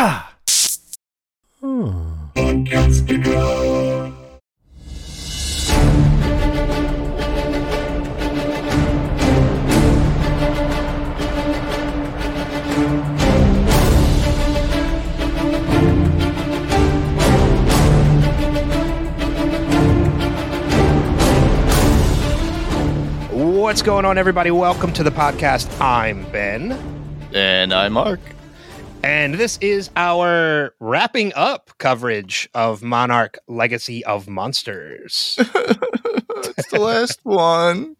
Ah. What's going on, everybody? Welcome to the podcast. I'm Ben, And I'm Mark. And this is our wrapping up coverage of Monarch Legacy of Monsters. It's the last one.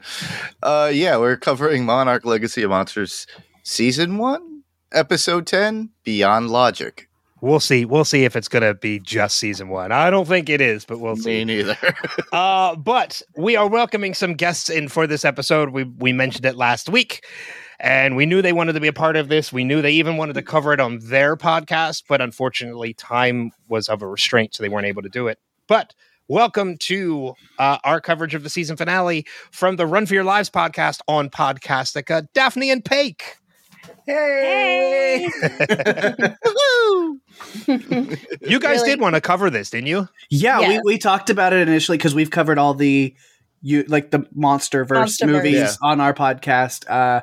Uh, yeah, we're covering Monarch Legacy of Monsters Season 1, Episode 10, Beyond Logic. we'll see. We'll see if it's going to be just season one. I don't think it is, but we'll Me see. neither. Uh, but we are welcoming some guests in for this episode. We we mentioned it last week, and we knew they wanted to be a part of this. We knew they even wanted to cover it on their podcast, but unfortunately, time was of a restraint, so they weren't able to do it. But welcome to uh, our coverage of the season finale from the Run for Your Lives podcast on Podcastica. Daphne and Pake. Hey. You guys Really? did want to cover this, didn't you? Yeah, Yes. we, we talked about it initially because we've covered all the you like the MonsterVerse Monsterverse. movies Yeah. on our podcast, uh,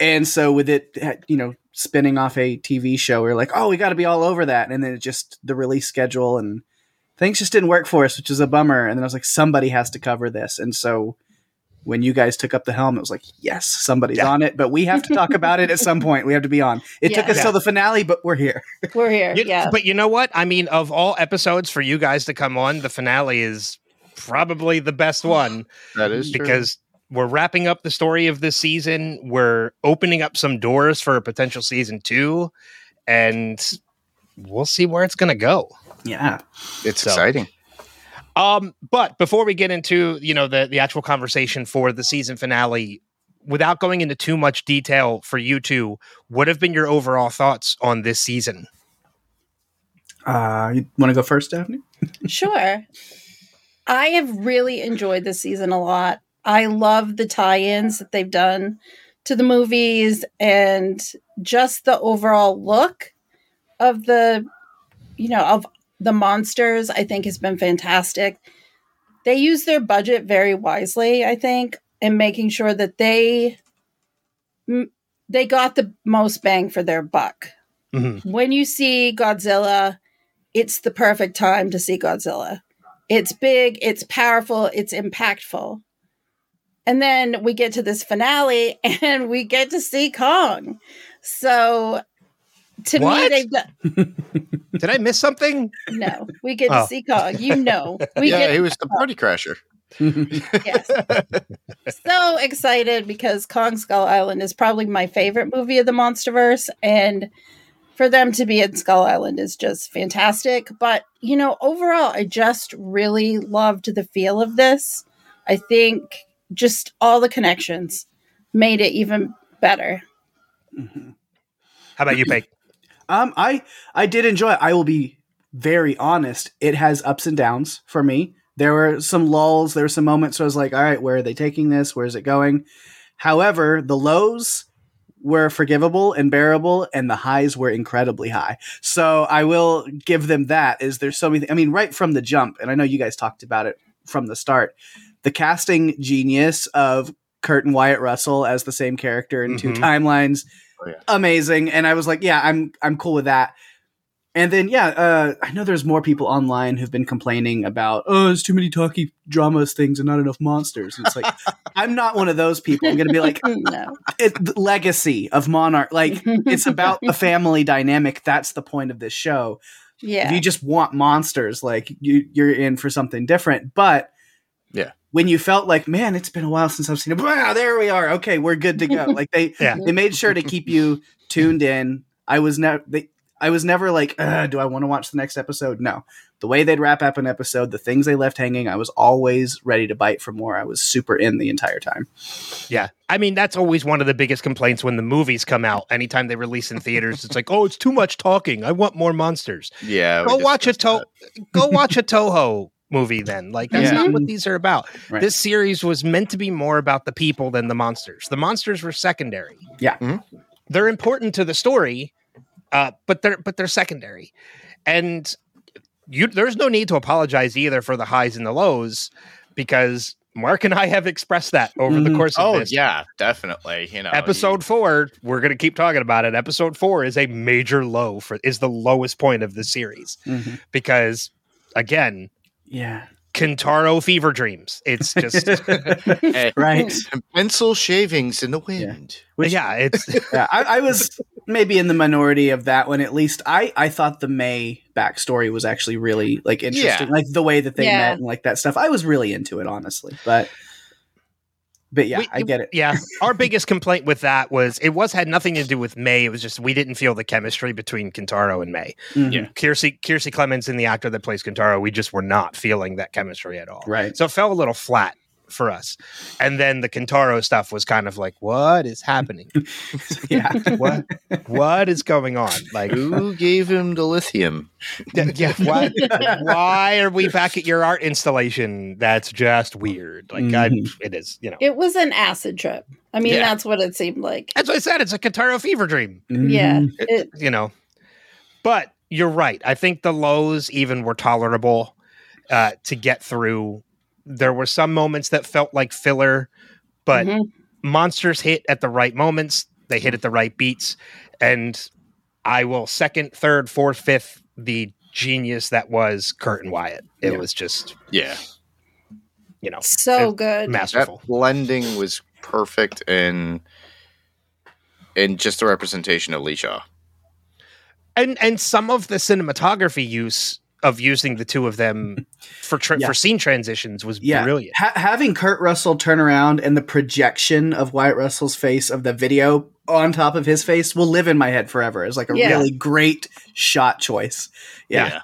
and so with it, you know, spinning off a TV show, we are like, oh, we got to be all over that, and then it just the release schedule and things just didn't work for us, which is a bummer. And then I was like, somebody has to cover this, and so when you guys took up the helm, it was like, yes, somebody's Yeah. on it, but we have to talk about it at some point. We have to be on. It took us Yeah. till the finale, but we're here. We're here. You- yeah. But you know what? I mean, of all episodes for you guys to come on, the finale is probably the best one that is true. Because we're wrapping up the story of this season. We're opening up some doors for a potential season two, and we'll see where it's going to go. Yeah. it's so- exciting. Um, but before we get into you know the the actual conversation for the season finale, without going into too much detail for you two, what have been your overall thoughts on this season? Uh, you want to go first, Daphne? sure. I have really enjoyed this season a lot. I love the tie-ins that they've done to the movies and just the overall look of the you know of the monsters I think has been fantastic. They use their budget very wisely, I think, in making sure that they they got the most bang for their buck. Mhm. when you see Godzilla, it's the perfect time to see Godzilla. It's big, it's powerful, it's impactful. And then we get to this finale and we get to see Kong. So to What? me, they've done Did I miss something? no, we get Oh. to see Kong. You know, we yeah, get he was the party crasher. yes. so excited because Kong Skull Island is probably my favorite movie of the Monsterverse, and for them to be in Skull Island is just fantastic. But you know, overall, I just really loved the feel of this. I think just all the connections made it even better. How about you, Peg? Um, I I did enjoy it. I will be very honest. It has ups and downs for me. There were some lulls. There were some moments where I was like, "All right, where are they taking this? Where is it going?" However, the lows were forgivable and bearable, and the highs were incredibly high. So I will give them that. Is there's so many? I mean, right from the jump, and I know you guys talked about it from the start. The casting genius of Kurt and Wyatt Russell as the same character in two Mhm. timelines Oh, yeah. amazing and i was like yeah i'm i'm cool with that and then yeah uh, i know there's more people online who've been complaining about oh there's too many talky dramas things and not enough monsters And it's like i'm not one of those people i'm gonna be like no, it, legacy of monarch like it's about the family dynamic that's the point of this show Yeah. if you just want monsters like you you're in for something different but. When you felt like man it's been a while since i've seen it wow there we are okay we're good to go like they Yeah. they made sure to keep you tuned in i was never they i was never like "Ugh, do i want to watch the next episode no the way they'd wrap up an episode the things they left hanging i was always ready to bite for more i was super in the entire time Yeah. I mean, that's always one of the biggest complaints when the movies come out. Anytime they release in theaters, it's like, oh, it's too much talking. I want more monsters. Yeah. Go watch a discussed to- go watch a Toho movie then. Like that's Yeah. not what these are about. Right. This series was meant to be more about the people than the monsters. The monsters were secondary. Yeah. Mhm. They're important to the story, uh, but they're but they're secondary, and you there's no need to apologize either for the highs and the lows because Mark and I have expressed that over the Mhm. course of Oh this. yeah, definitely. You know, Episode four, we're going to keep talking about it. Episode four is a major low for is the lowest point of the series Mhm. because again, Yeah. Kentaro fever dreams. It's just Hey, right. pencil shavings in the wind. Which, yeah, it's yeah, I, I was maybe in the minority of that one. At least I, I thought the May backstory was actually really like interesting, Yeah. like the way that they Yeah. met and like that stuff. I was really into it, honestly. But, but yeah, We- I get it. Yeah, our biggest complaint with that was it was had nothing to do with May. It was just we didn't feel the chemistry between Kentaro and May. Mhm. Yeah. Kiersey Kiersey Clemons and the actor that plays Kentaro, we just were not feeling that chemistry at all. Right. So it fell a little flat for us. And then the Kentaro stuff was kind of like, what is happening? Yeah. what what is going on? Like Who gave him the lithium? yeah, yeah, why why are we back at your art installation? That's just weird. Like I, Mhm. it is, you know. It was an acid trip. I mean, Yeah. that's what it seemed like. That's what I said. It's a Kentaro fever dream. Yeah. Mhm. It, you know. But you're right. I think the lows even were tolerable uh, to get through. There were some moments that felt like filler, but Mhm. monsters hit at the right moments. They hit at the right beats, and I will second, third, fourth, fifth the genius that was Kurt and Wyatt. It Yeah. was just Yeah, you know so good. masterful. that blending was perfect and and just the representation of Lee Shaw. and and some of the cinematography use of using the two of them for tra- Yeah. for scene transitions was Yeah. brilliant. Ha- having Kurt Russell turn around and the projection of Wyatt Russell's face of the video on top of his face will live in my head forever It's like a Yeah. really great shot choice. Yeah.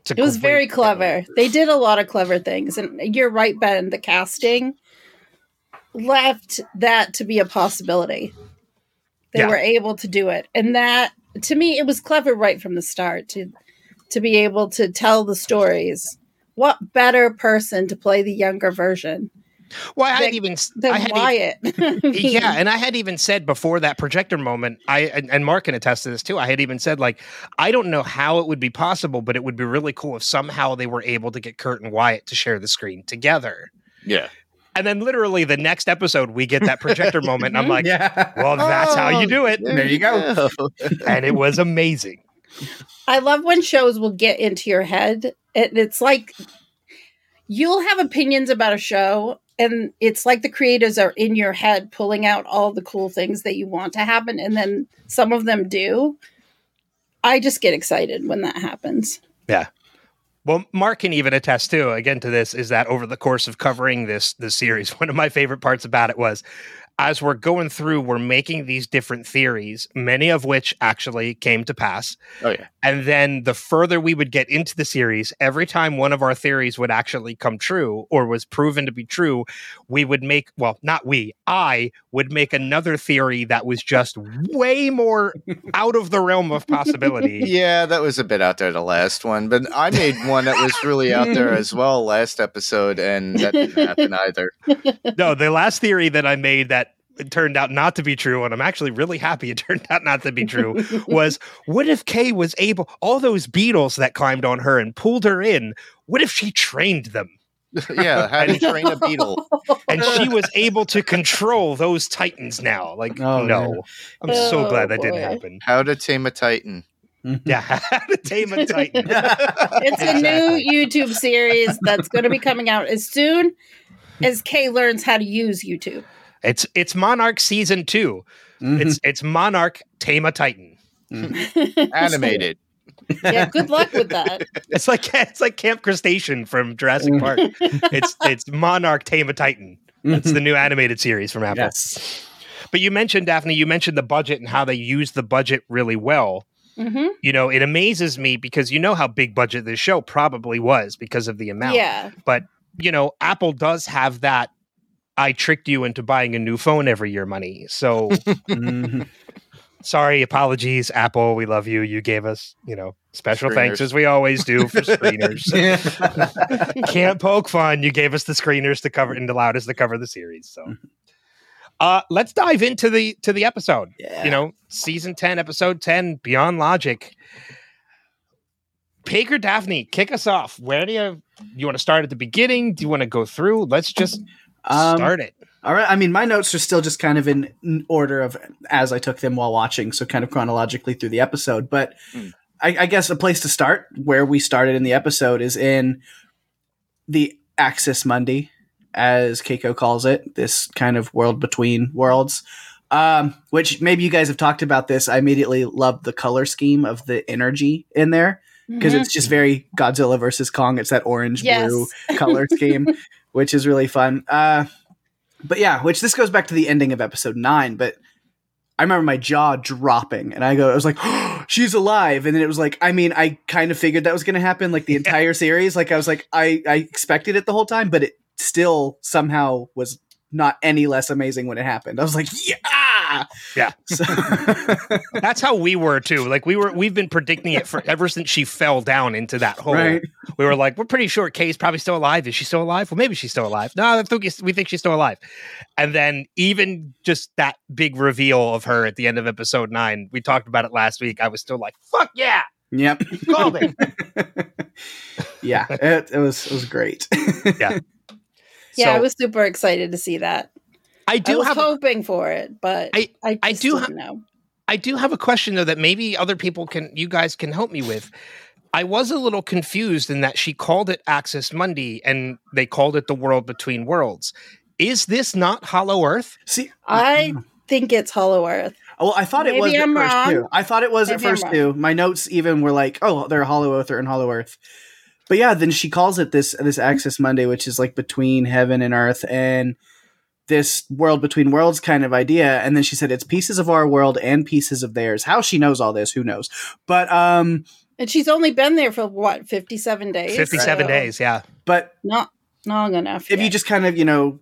It's It was very film. clever. They did a lot of clever things. And you're right, Ben. The casting left that to be a possibility. They Yeah. were able to do it. And that to me it was clever right from the start to to be able to tell the stories. What better person to play the younger version Well, I had even than I had Wyatt? yeah, and I had even said before that projector moment, I and, and Mark can attest to this too. I had even said like, I don't know how it would be possible, but it would be really cool if somehow they were able to get Kurt and Wyatt to share the screen together. Yeah, And then literally the next episode, we get that projector moment, and I'm like, yeah. well, that's how you oh, do it, There you go. and it was amazing. I love when shows will get into your head. And it's like you'll have opinions about a show, and it's like the creators are in your head pulling out all the cool things that you want to happen, and then some of them do. I just get excited when that happens. Yeah. Well, Mark can even attest too. Again, to this is that over the course of covering this this series, one of my favorite parts about it was as we're going through, we're making these different theories, many of which actually came to pass. Oh yeah, And then the further we would get into the series, every time one of our theories would actually come true or was proven to be true, we would make, well, not we, I would make another theory that was just way more out of the realm of possibility. yeah. That was a bit out there the last one, but I made one that was really out there as well last episode, and that didn't happen either. no, the last theory that I made that it turned out not to be true, and I'm actually really happy it turned out not to be true, was what if Kay was able, all those beetles that climbed on her and pulled her in, what if she trained them? yeah, how to train a beetle. And she was able to control those titans now. Like, Oh, no. I'm so Oh, glad that didn't happen. How to tame a titan. Mm-hmm. Yeah, how to tame a titan. It's a new YouTube series that's going to be coming out as soon as Kay learns how to use YouTube. It's it's Monarch season 2 Mhm. It's it's Monarch Tame a Titan. Animated. yeah, good luck with that. It's like it's like Camp Cretaceous from Jurassic Mhm. Park. It's it's Monarch Tame a Titan. That's the new animated series from Apple. yes. But you mentioned Daphne, you mentioned the budget and how they used the budget really well. hmm You know, it amazes me because you know how big budget this show probably was because of the amount. Yeah. But you know, Apple does have that I tricked you into buying a new phone every year money. So Mhm. sorry, apologies, Apple. We love you. You gave us, you know, special thanks as we always do for screeners. Can't poke fun. You gave us the screeners to cover and allowed us to cover the series. So, Uh, let's dive into the to the episode. Yeah. You know, season ten, episode ten, Beyond Logic. Pager Daphne, kick us off. Where do you you want to start at the beginning? Do you want to go through? Let's just Um, start it. All right. I mean, my notes are still just kind of in in order of as I took them while watching, so kind of chronologically through the episode. But Hmm. I, I guess a place to start where we started in the episode is in the Axis Mundi, as Keiko calls it, this kind of world between worlds. Um, which maybe you guys have talked about this. I immediately loved the color scheme of the energy in there because Mhm. it's just very Godzilla versus Kong. It's that orange Yes. blue color scheme, which is really fun. Uh, but yeah, which this goes back to the ending of episode nine. But I remember my jaw dropping, and I go, I was like, "She's alive!" And then it was like, I mean, I kind of figured that was going to happen, like the entire series. Like I was like, I I expected it the whole time, but it still somehow was not any less amazing when it happened. I was like, yeah, Yeah. So- That's how we were too. Like we were, we've been predicting it for ever since she fell down into that hole. right. We were like, we're pretty sure Kay's probably still alive. Is she still alive? Well, maybe she's still alive. No, we think she's still alive. And then even just that big reveal of her at the end of episode nine, we talked about it last week. I was still like, fuck yeah, Yep. called it. yeah, it, it was it was great. yeah, So, I was super excited to see that. I I do was have a hoping for it, but I- I I do didn't know. I do have a question though that maybe other people can you guys can help me with. I was a little confused in that she called it Axis Mundi and they called it the world between worlds. Is this not Hollow Earth? See, I think it's Hollow Earth. well, I thought it was I'm first wrong. too. I thought it was at Maybe I'm first too. My notes even were like, "Oh, they're Hollow Earth or in Hollow Earth." But yeah, then she calls it this this Axis Mundi, which is like between heaven and earth, and this world between worlds kind of idea. And then she said it's pieces of our world and pieces of theirs. How she knows all this, who knows? But um, And she's only been there for what, 57 days? 57 So days, yeah. but Not long enough. if you just kind of you know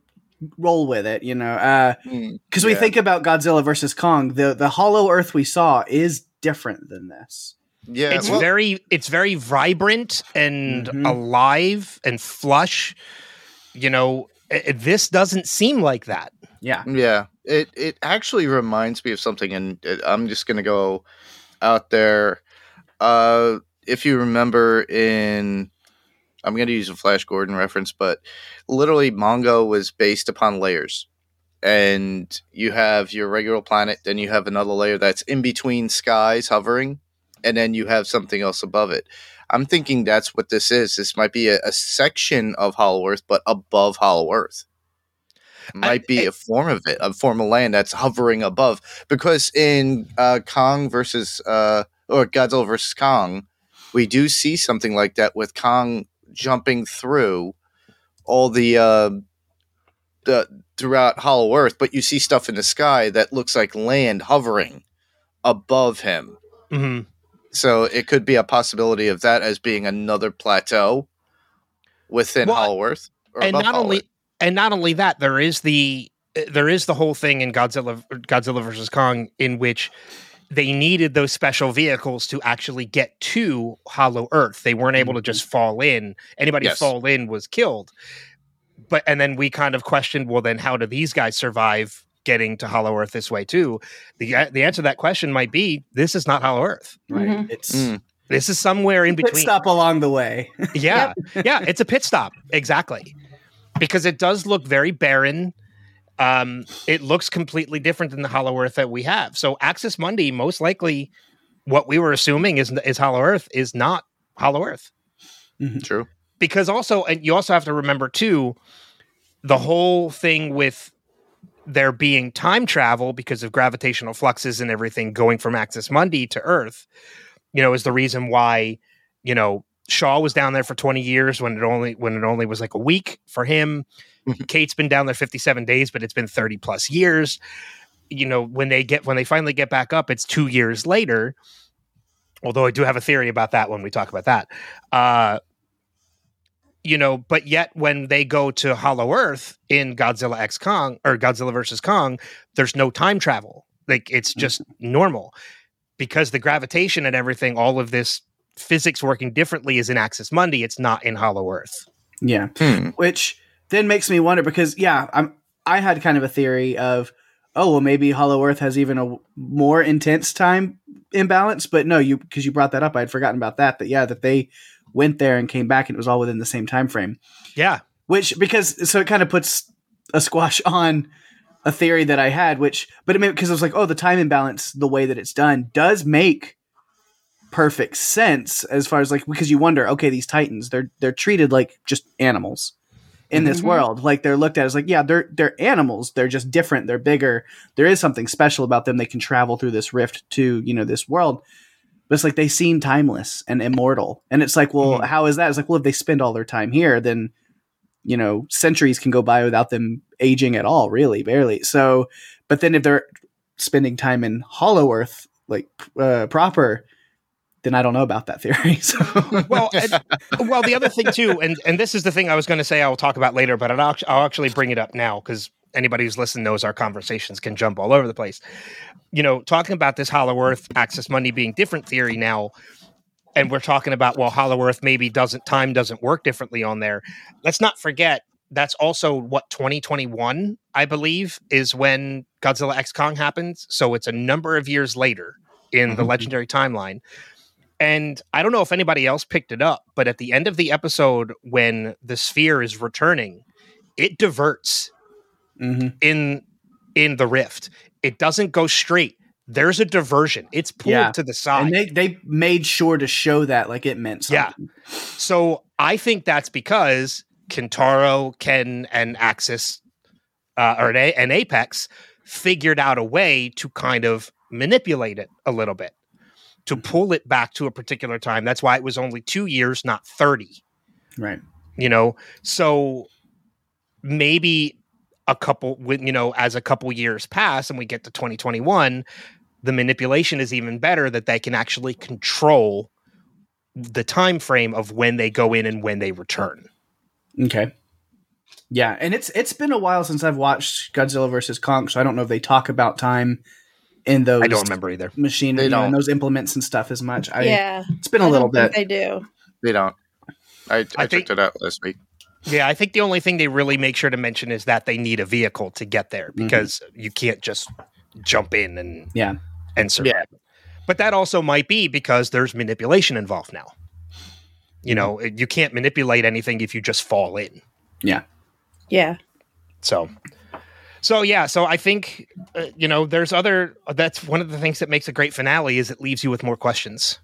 roll with it, you know, uh, Hmm. because we Yeah. think about Godzilla versus Kong, the the Hollow Earth we saw is different than this. Yeah, it's well, very it's very vibrant and Mhm. alive and flush. You know, i- i- this doesn't seem like that. Yeah. Yeah, it it actually reminds me of something, and it, I'm just gonna go out there. Uh, if you remember in, I'm gonna use a Flash Gordon reference, but literally Mongo was based upon layers, and you have your regular planet, then you have another layer that's in between skies hovering, and then you have something else above it. I'm thinking that's what this is. This might be a, a section of Hollow Earth, but above Hollow Earth might be I- a form of it, a form of land that's hovering above. Because in uh, Kong versus uh, or Godzilla versus Kong, we do see something like that with Kong jumping through all the uh, the throughout Hollow Earth, but you see stuff in the sky that looks like land hovering above him. hmm So it could be a possibility of that as being another plateau within Well, Hollow Earth. And not only and not only that, there is the there is the whole thing in Godzilla Godzilla versus Kong in which they needed those special vehicles to actually get to Hollow Earth. They weren't able to mm-hmm. just fall in. Anybody Yes. fall in was killed. But and then we kind of questioned, well, then how do these guys survive getting to Hollow Earth this way too? The the answer to that question might be this is not Hollow Earth. Right. Mhm. It's Mm. This is somewhere in between. pit stop along the way. Yeah. yeah, it's a pit stop. Exactly. Because it does look very barren. Um, it looks completely different than the Hollow Earth that we have. So Axis Mundi, most likely what we were assuming is is Hollow Earth is not Hollow Earth. True. Because also and you also have to remember too, the whole thing with there being time travel because of gravitational fluxes and everything going from Axis Mundi to Earth, you know, is the reason why, you know, Shaw was down there for 20 years when it only when it only was like a week for him. Mhm. Kate's been down there 57 days, but it's been 30 plus years. You know, when they get when they finally get back up, it's two years later. Although I do have a theory about that when we talk about that. Uh you know, but yet when they go to Hollow Earth in Godzilla X Kong or Godzilla versus Kong, there's no time travel. Like it's just normal because the gravitation and everything, all of this physics working differently is in Axis Mundi. It's not in Hollow Earth. Yeah. Hmm. Which then makes me wonder because yeah, I'm I had kind of a theory of oh well, maybe Hollow Earth has even a more intense time imbalance. But no, you because you brought that up, I had forgotten about that. That yeah, that they went there and came back, and it was all within the same time frame. Yeah. Which because so it kind of puts a squash on a theory that I had, which but it made because I was like, oh, the time imbalance, the way that it's done, does make perfect sense as far as like because you wonder, okay, these titans, they're they're treated like just animals in this Mhm. world. Like they're looked at as like, yeah, they're they're animals. They're just different. They're bigger. There is something special about them. They can travel through this rift to you know this world. But it's like they seem timeless and immortal. And it's like, well, Mhm. how is that? It's like, well, if they spend all their time here, then you know centuries can go by without them aging at all, really, barely. So, but then if they're spending time in Hollow Earth, like uh, proper, then I don't know about that theory. So, Well, and, well, the other thing too, and and this is the thing I was going to say I will talk about later, but I'll, I'll actually bring it up now because anybody who's listening knows our conversations can jump all over the place. You know, talking about this Hollow Earth Axis Mundi being different theory now, and we're talking about well, Hollow Earth maybe doesn't time doesn't work differently on there. Let's not forget that's also what 2021 I believe is when Godzilla X Kong happens. So it's a number of years later in the Mhm. legendary timeline. And I don't know if anybody else picked it up, but at the end of the episode, when the sphere is returning, it diverts Mhm. in in the rift. It doesn't go straight. There's a diversion. It's pulled Yeah. to the side. and they they made sure to show that like it meant something. Yeah. so I think that's because Kentaro, Ken, and Axis, uh, or an, A- an Apex, figured out a way to kind of manipulate it a little bit, to pull it back to a particular time. That's why it was only two years, not 30. Right. you know so maybe a couple you know as a couple years pass and we get to 2021 the manipulation is even better that they can actually control the time frame of when they go in and when they return Okay. Yeah, and it's it's been a while since I've watched Godzilla versus Kong, so I don't know if they talk about time in those i don't remember either machine They you know, in don't. those implements and stuff as much. I, yeah, it's been a I little don't bit. think they do. They don't. I, I, I think- checked it out last week. Yeah i think the only thing they really make sure to mention is that they need a vehicle to get there because you can't just jump in and Yeah. and survive. But that also might be because there's manipulation involved now. You know you can't manipulate anything if you just fall in. Yeah. Yeah, So, so yeah, so I think uh, you know there's other. That's one of the things that makes a great finale is it leaves you with more questions,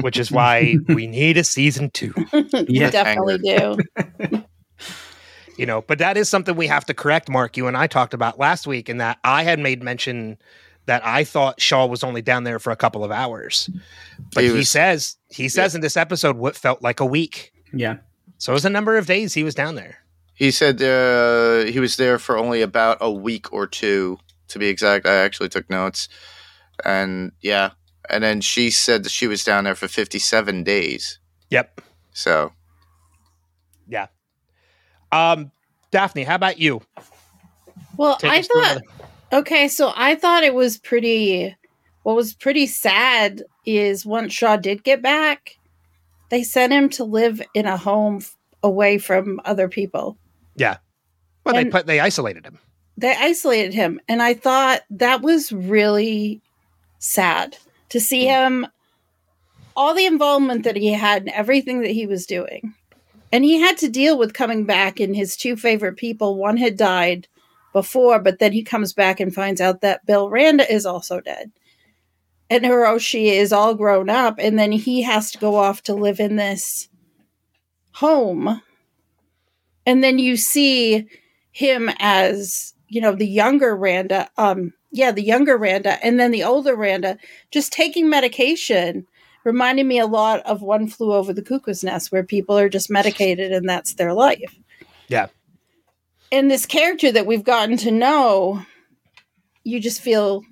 which is why we need a season two. we Yeah. definitely do. You know, but that is something we have to correct. Mark, you and I talked about last week, and that I had made mention that I thought Shaw was only down there for a couple of hours, but He he, says he says in this episode what felt like a week. Yeah. So it was a number of days he was down there. He said uh, he was there for only about a week or two, to be exact. I actually took notes. And yeah. And then she said that she was down there for 57 days. Yep. So yeah. Um, Daphne, how about you? Well, Take I thought another- okay, so I thought it was pretty. What was pretty sad is once Shaw did get back, they sent him to live in a home f- away from other people. Yeah. Well, they put they isolated him. They isolated him, and I thought that was really sad to see him all the involvement that he had in everything that he was doing. And he had to deal with coming back and his two favorite people, one had died before, but then he comes back and finds out that Bill Randa is also dead. And Hiroshi is all grown up, and then he has to go off to live in this home. And then you see him as, you know, the younger Randa, um, yeah, the younger Randa, and then the older Randa just taking medication reminded me a lot of One Flew Over the Cuckoo's Nest, where people are just medicated and that's their life. Yeah. And this character that we've gotten to know, you just feel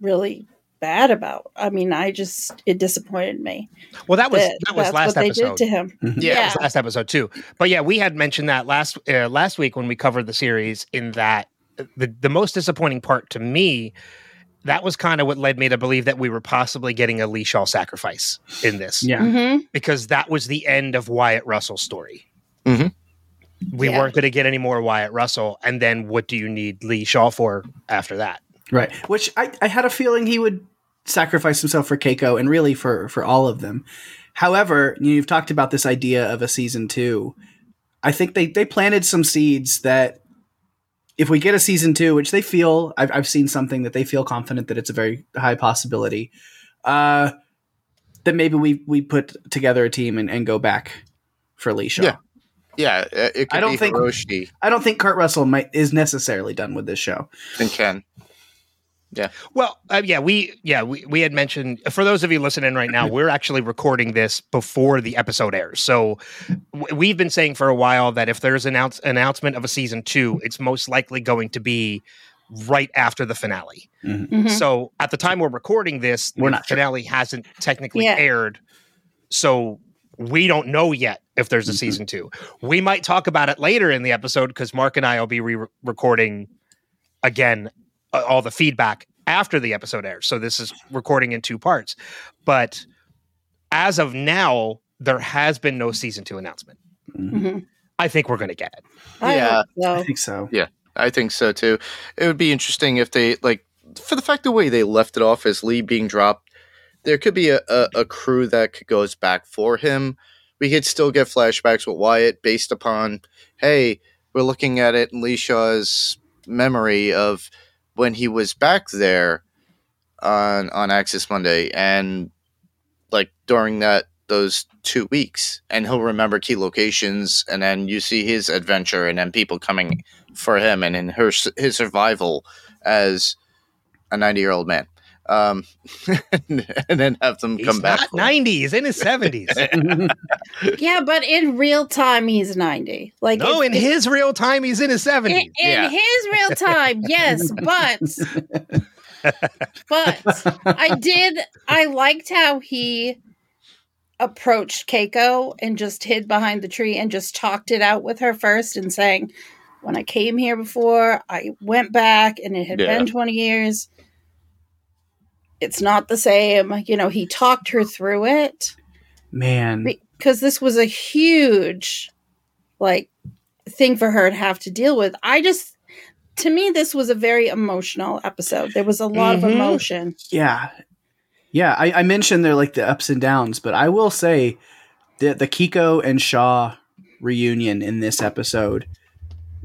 really bad about. I mean, I just it disappointed me. Well, that was that that was last what they episode. did to him. Yeah, That Yeah. was last episode too. But yeah, we had mentioned that last uh, last week when we covered the series. In that the the most disappointing part to me, that was kind of what led me to believe that we were possibly getting a Lee Shaw sacrifice in this. Yeah. hmm because that was the end of Wyatt Russell's story. Mhm. we Yeah. weren't going to get any more Wyatt Russell. And then what do you need Lee Shaw for after that? Right. Which I, I had a feeling he would sacrifice himself for Keiko and really for, for all of them. However, you know, you've talked about this idea of a season two. I think they, they planted some seeds that if we get a season two, which they feel, I've, I've seen something that they feel confident that it's a very high possibility, uh, that maybe we, we put together a team and, and go back for Lee Shaw. Yeah. Yeah, it could I don't be think- Hiroshi I don't think Kurt Russell might, is necessarily done with this show. and Ken. Well, uh, yeah, we yeah we, we had mentioned for those of you listening right now, we're actually recording this before the episode airs. So w- we've been saying for a while that if there's an announce- announcement of a season two, it's most likely going to be right after the finale. Mhm. So at the time we're recording this, We're the not sure. finale hasn't technically Yeah. aired. So we don't know yet if there's a Mhm. season two. We might talk about it later in the episode because Mark and I will be re- recording again all the feedback after the episode airs. So this is recording in two parts. But as of now, there has been no season two announcement. Mhm. I think we're going to get it. Yeah. I so. think so. Yeah, I think so too. It would be interesting if they like for the fact the way they left it off as Lee being dropped. There could be a, a, a crew that goes back for him. We could still get flashbacks with Wyatt based upon, hey, we're looking at it in Lee Shaw's memory of when he was back there on on Axis Mundi and like during that those two weeks. And he'll remember key locations and then you see his adventure and then people coming for him and in her his survival as a 90 year old man um and then have them He's come back not for him. 90, he's in his 70s. Yeah, but in real time, he's 90. Like, no, if- in if- his real time, he's in his 70s. in, in Yeah. his real time, yes, but but I did I liked how he approached Keiko and just hid behind the tree and just talked it out with her first and saying, When I came here before, I went back and it had Yeah. been 20 years. It's not the same. You know, he talked her through it Man. because this was a huge like thing for her to have to deal with. I just to me this was a very emotional episode. There was a lot Mhm. of emotion. Yeah. Yeah, I, I mentioned they're like the ups and downs, but I will say that the Keiko and Shaw reunion in this episode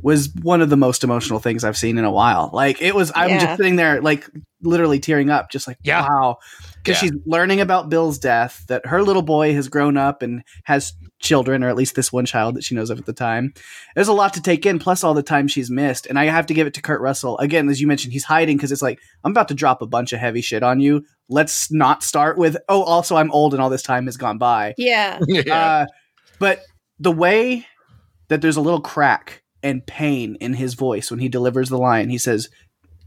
was one of the most emotional things I've seen in a while. Like it was I'm Yeah. just sitting there like literally tearing up, just like Yeah. wow. Because Yeah. she's learning about Bill's death, that her little boy has grown up and has children, or at least this one child that she knows of at the time. There's a lot to take in, plus all the time she's missed. And I have to give it to Kurt Russell. Again, as you mentioned, he's hiding because it's like, I'm about to drop a bunch of heavy shit on you. Let's not start with, oh, also I'm old and all this time has gone by. Yeah. yeah Uh, but the way that there's a little crack and pain in his voice when he delivers the line, he says,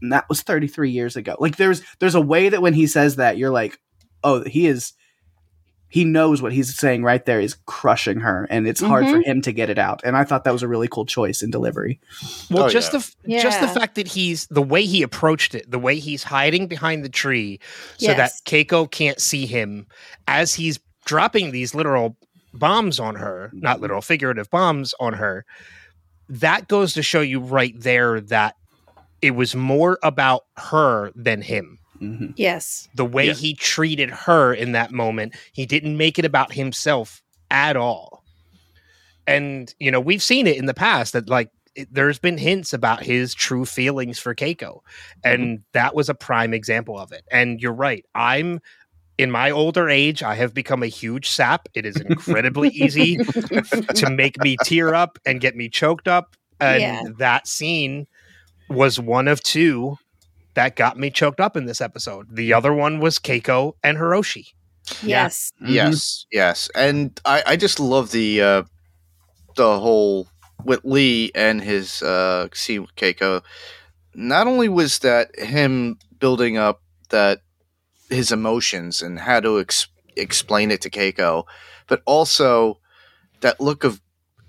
"And "That was 33 years ago." Like there's there's a way that when he says that, you're like, "Oh, he is." He knows what he's saying right there is crushing her, and it's hard for mm-hmm. him to get it out. And I thought that was a really cool choice in delivery. Well, Oh, just yeah. the f- just the fact that he's the way he approached it, the way he's hiding behind the tree, so that Keiko can't see him as he's dropping these literal bombs on her, not literal, figurative bombs on her. That goes to show you right there that it was more about her than him. hmm Yes. The way Yeah. he treated her in that moment, he didn't make it about himself at all. And you know, we've seen it in the past that like it, there's been hints about his true feelings for Keiko, and that was a prime example of it. And you're right, I'm in my older age, I have become a huge sap. It is incredibly easy to make me tear up and get me choked up. And Yeah. that scene was one of two that got me choked up in this episode. The other one was Keiko and Hiroshi. Yes. Yes, yes, and I, I just love the uh, the whole with Lee and his uh, scene with Keiko. Not only was that him building up that his emotions and how to ex- explain it to Keiko, but also that look of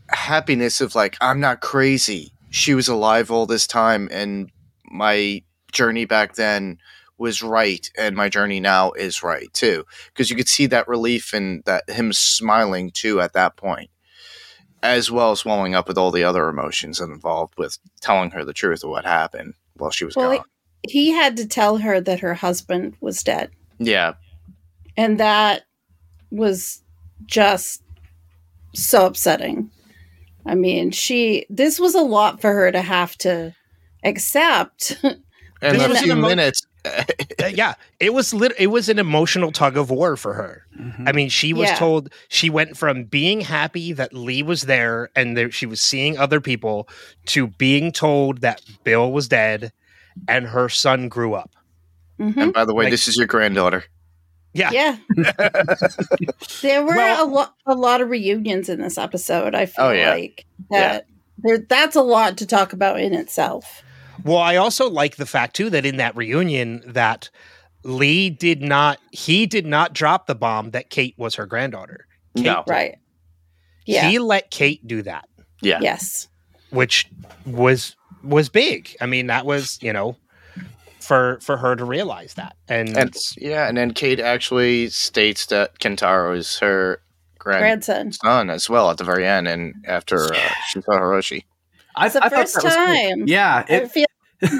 happiness of like I'm not crazy. She was alive all this time, and my journey back then was right, and my journey now is right too because you could see that relief and that him smiling too at that point. as well as swelling up with all the other emotions involved with telling her the truth of what happened while she was Well, gone. He had to tell her that her husband was dead. yeah, And that was just so upsetting. I mean, she, this was a lot for her to have to accept. and This a few emo- minutes. Uh, yeah, it was lit- it was an emotional tug of war for her. Mhm. I mean, she was Yeah. told she went from being happy that Lee was there and there, she was seeing other people to being told that Bill was dead and her son grew up. Mhm. and by the way, Like- this is your granddaughter. Yeah. Yeah. there were Well- a lot a lot of reunions in this episode, I feel Oh, yeah. like. That there that's a lot to talk about in itself. Well, I also like the fact too that in that reunion that Lee did not he did not drop the bomb that Kate was her granddaughter. Kate No. Right. Yeah. He let Kate do that, Yeah. yes. which was was big. I mean, that was, you know, for for her to realize that. And, And yeah, and then Kate actually states that Kentaro is her grandson Grandson. as well at the very end, and after uh, she saw Hiroshi. I, It's the I thought first that was cool. time. Yeah, I it, feel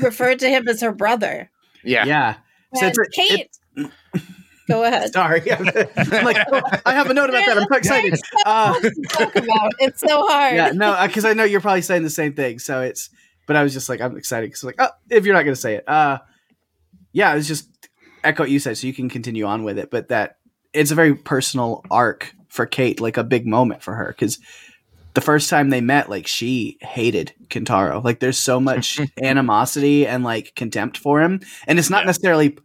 referred to him as her brother. Yeah, yeah. So it's a- it- Kate. Go ahead. Sorry, I'm like, oh, I have a note about that. I'm so excited. Uh, talk about. It's so hard. yeah, no, because I know you're probably saying the same thing. So it's, but I was just like, I'm excited because like, oh, if you're not going to say it, uh, yeah, it's just echo what you said, so you can continue on with it. But that it's a very personal arc for Kate, like a big moment for her because the first time they met, like she hated Kentaro. Like there's so much animosity and like contempt for him, and it's not Yeah. necessarily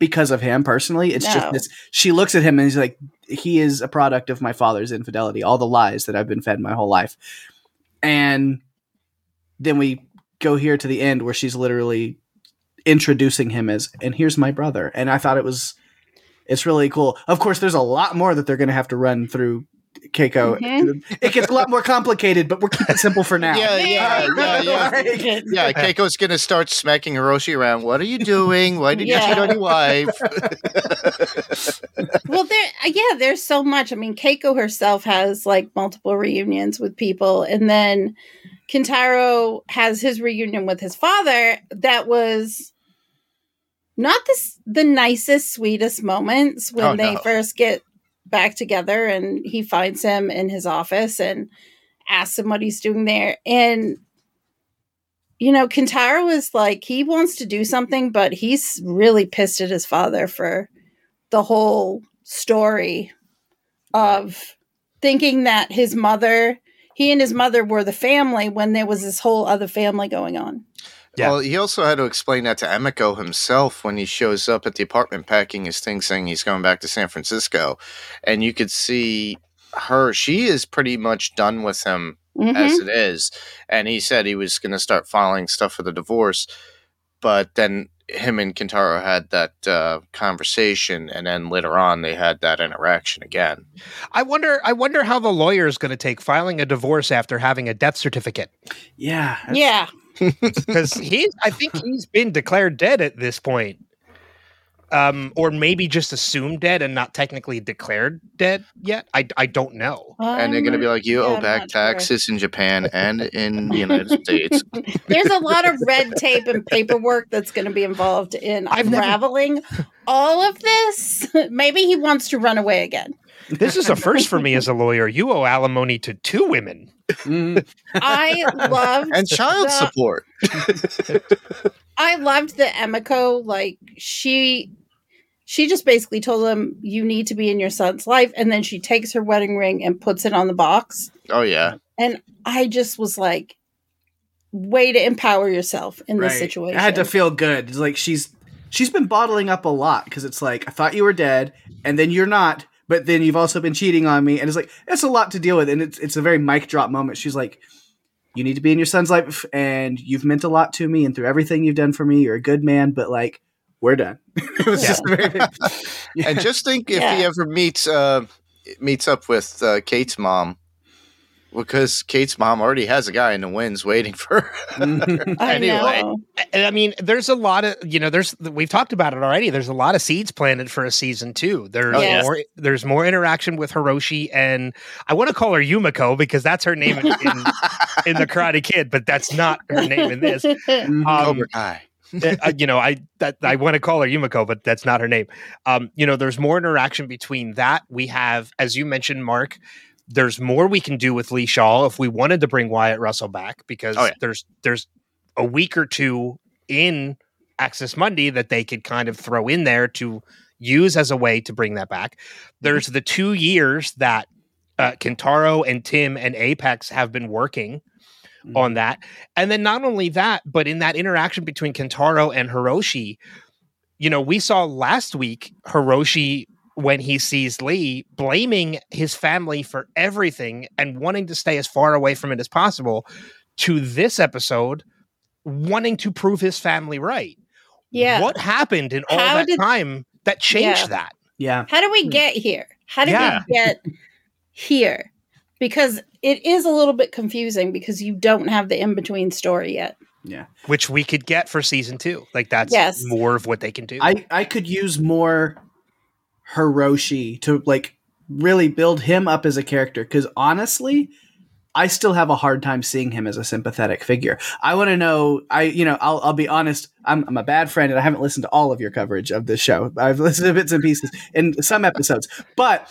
because of him personally. It's No. just this. She looks at him and he's like, he is a product of my father's infidelity, all the lies that I've been fed my whole life. And then we go here to the end where she's literally introducing him as, and here's my brother. And I thought it was, it's really cool. Of course, there's a lot more that they're going to have to run through Keiko. Mhm. It gets a lot more complicated, but we're keeping it simple for now. Yeah, yeah, yeah, yeah. Like- Yeah, Keiko's gonna start smacking Hiroshi around. What are you doing? Why did you cheat on your wife? well there yeah there's so much i mean keiko herself has like multiple reunions with people and then kentaro has his reunion with his father that was not this the nicest sweetest moments when Oh, they no. first get back together and he finds him in his office and asks him what he's doing there and you know, Kentaro is like he wants to do something, but he's really pissed at his father for the whole story of thinking that his mother, he and his mother were the family when there was this whole other family going on. Yeah. Well, he also had to explain that to Emiko himself when he shows up at the apartment packing his things, saying he's going back to San Francisco, and you could see her. She is pretty much done with him Mhm. as it is. And he said he was going to start filing stuff for the divorce. But then him and Kentaro had that uh, conversation, and then later on they had that interaction again. I wonder I wonder how the lawyer is going to take filing a divorce after having a death certificate. Yeah. Yeah. because he's I think he's been declared dead at this point. Um, or maybe just assumed dead and not technically declared dead yet. I, I don't know. and they're going to be like, "You Um, yeah, owe back not sure. taxes in Japan and in the United States." There's a lot of red tape and paperwork that's going to be involved in I've never- unraveling all of this. Maybe he wants to run away again. This is a first for me as a lawyer. You owe alimony to two women. Mm, I loved and child the- support. I loved the Emiko. Like she, she just basically told him, "You need to be in your son's life," and then she takes her wedding ring and puts it on the box. Oh yeah, And I just was like, "Way to empower yourself in this situation." I had to feel good. It's like she's she's been bottling up a lot because it's like I thought you were dead, and then you're not, but then you've also been cheating on me, and it's like it's a lot to deal with, and it's it's a very mic drop moment. She's like, "You need to be in your son's life, and you've meant a lot to me, and through everything you've done for me, you're a good man, but like." We're done. it was Yeah. just very big. Yeah. and just think if he ever meets uh, meets up with uh, Kate's mom, because Kate's mom already has a guy in the wings waiting for her. I anyway, know. And I mean, there's a lot of you know, there's we've talked about it already. There's a lot of seeds planted for a season two. There's Oh, yes. more. There's more interaction with Hiroshi, and I want to call her Yumiko because that's her name in, in, in the Karate Kid, but that's not her name in this. Um, Cobra Kai. Uh, you know, I that I want to call her Yumiko, but that's not her name. Um, you know, there's more interaction between that. We have, as you mentioned, Mark. There's more we can do with Lee Shaw if we wanted to bring Wyatt Russell back because Oh, yeah. there's there's a week or two in Axis Mundi that they could kind of throw in there to use as a way to bring that back. There's the two years that uh, Kentaro and Tim and Apex have been working Mm-hmm. on that. And then not only that, but in that interaction between Kentaro and Hiroshi, you know, we saw last week Hiroshi when he sees Lee blaming his family for everything and wanting to stay as far away from it as possible to this episode wanting to prove his family right. yeah. What happened in all How that did- time that changed Yeah. that? Yeah. How do we hmm. get here? How did Yeah. we get here? Because it is a little bit confusing because you don't have the in between story yet. Yeah. Which we could get for season two. Like that's Yes. more of what they can do. I I could use more Hiroshi to like really build him up as a character because honestly, I still have a hard time seeing him as a sympathetic figure. I want to know. I you know I'll I'll be honest. I'm I'm a bad friend and I haven't listened to all of your coverage of this show. I've listened to bits and pieces in some episodes, but.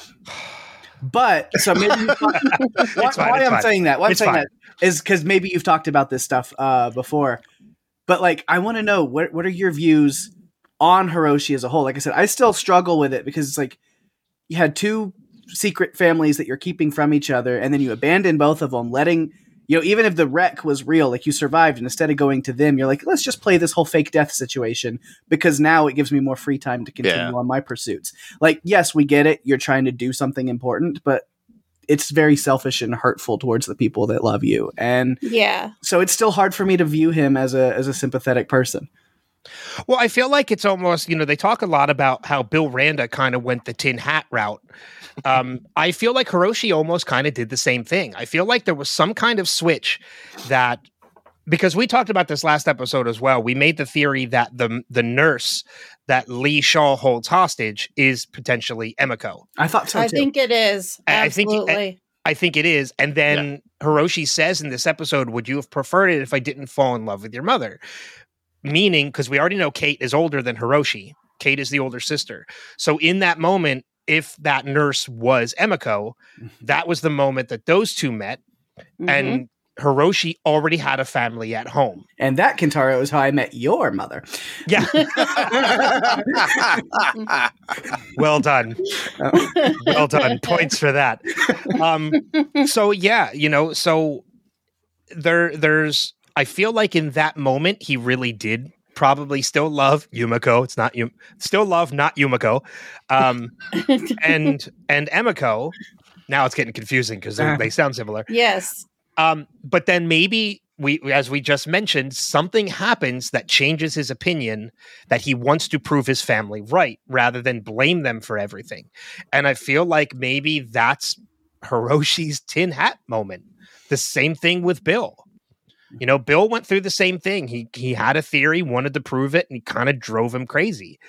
But so maybe you why, fine, why I'm fine. saying that why I'm It's saying fine. that is because maybe you've talked about this stuff uh, before. But like, I want to know what what are your views on Hiroshi as a whole? Like I said, I still struggle with it because it's like you had two secret families that you're keeping from each other, and then you abandon both of them, letting you know even if the wreck was real, like you survived, and instead of going to them, you're like, let's just play this whole fake death situation because now it gives me more free time to continue Yeah. on my pursuits. Like, yes, we get it, you're trying to do something important, but it's very selfish and hurtful towards the people that love you and Yeah. so it's still hard for me to view him as a as a sympathetic person Well, I feel like it's almost, you know, they talk a lot about how Bill Randa kind of went the tin hat route. Um, I feel like Hiroshi almost kind of did the same thing. I feel like there was some kind of switch that because we talked about this last episode as well. We made the theory that the the nurse that Lee Shaw holds hostage is potentially Emiko. i thought so I think it is. I- I think he- Absolutely. I think it is. And then Hiroshi says in this episode, Would you have preferred it if I didn't fall in love with your mother? Meaning, because we already know Kate is older than Hiroshi. Kate is the older sister. So in that moment, if that nurse was Emiko, that was the moment that those two met. Mhm. And Hiroshi already had a family at home. and that Kentaro, is how i met your mother Yeah. well done. Well done. Points for that. Um, so yeah, you know, so there there's I feel like in that moment he really did probably still love Yumiko. It's not Yum still love not Yumiko. Um and and Emiko. Now it's getting confusing because they, they sound similar. yes. Um, but then maybe we, as we just mentioned, something happens that changes his opinion that he wants to prove his family right rather than blame them for everything. And I feel like maybe that's Hiroshi's tin hat moment. The same thing with Bill. You know, Bill went through the same thing. He he had a theory, wanted to prove it, and he kind of drove him crazy.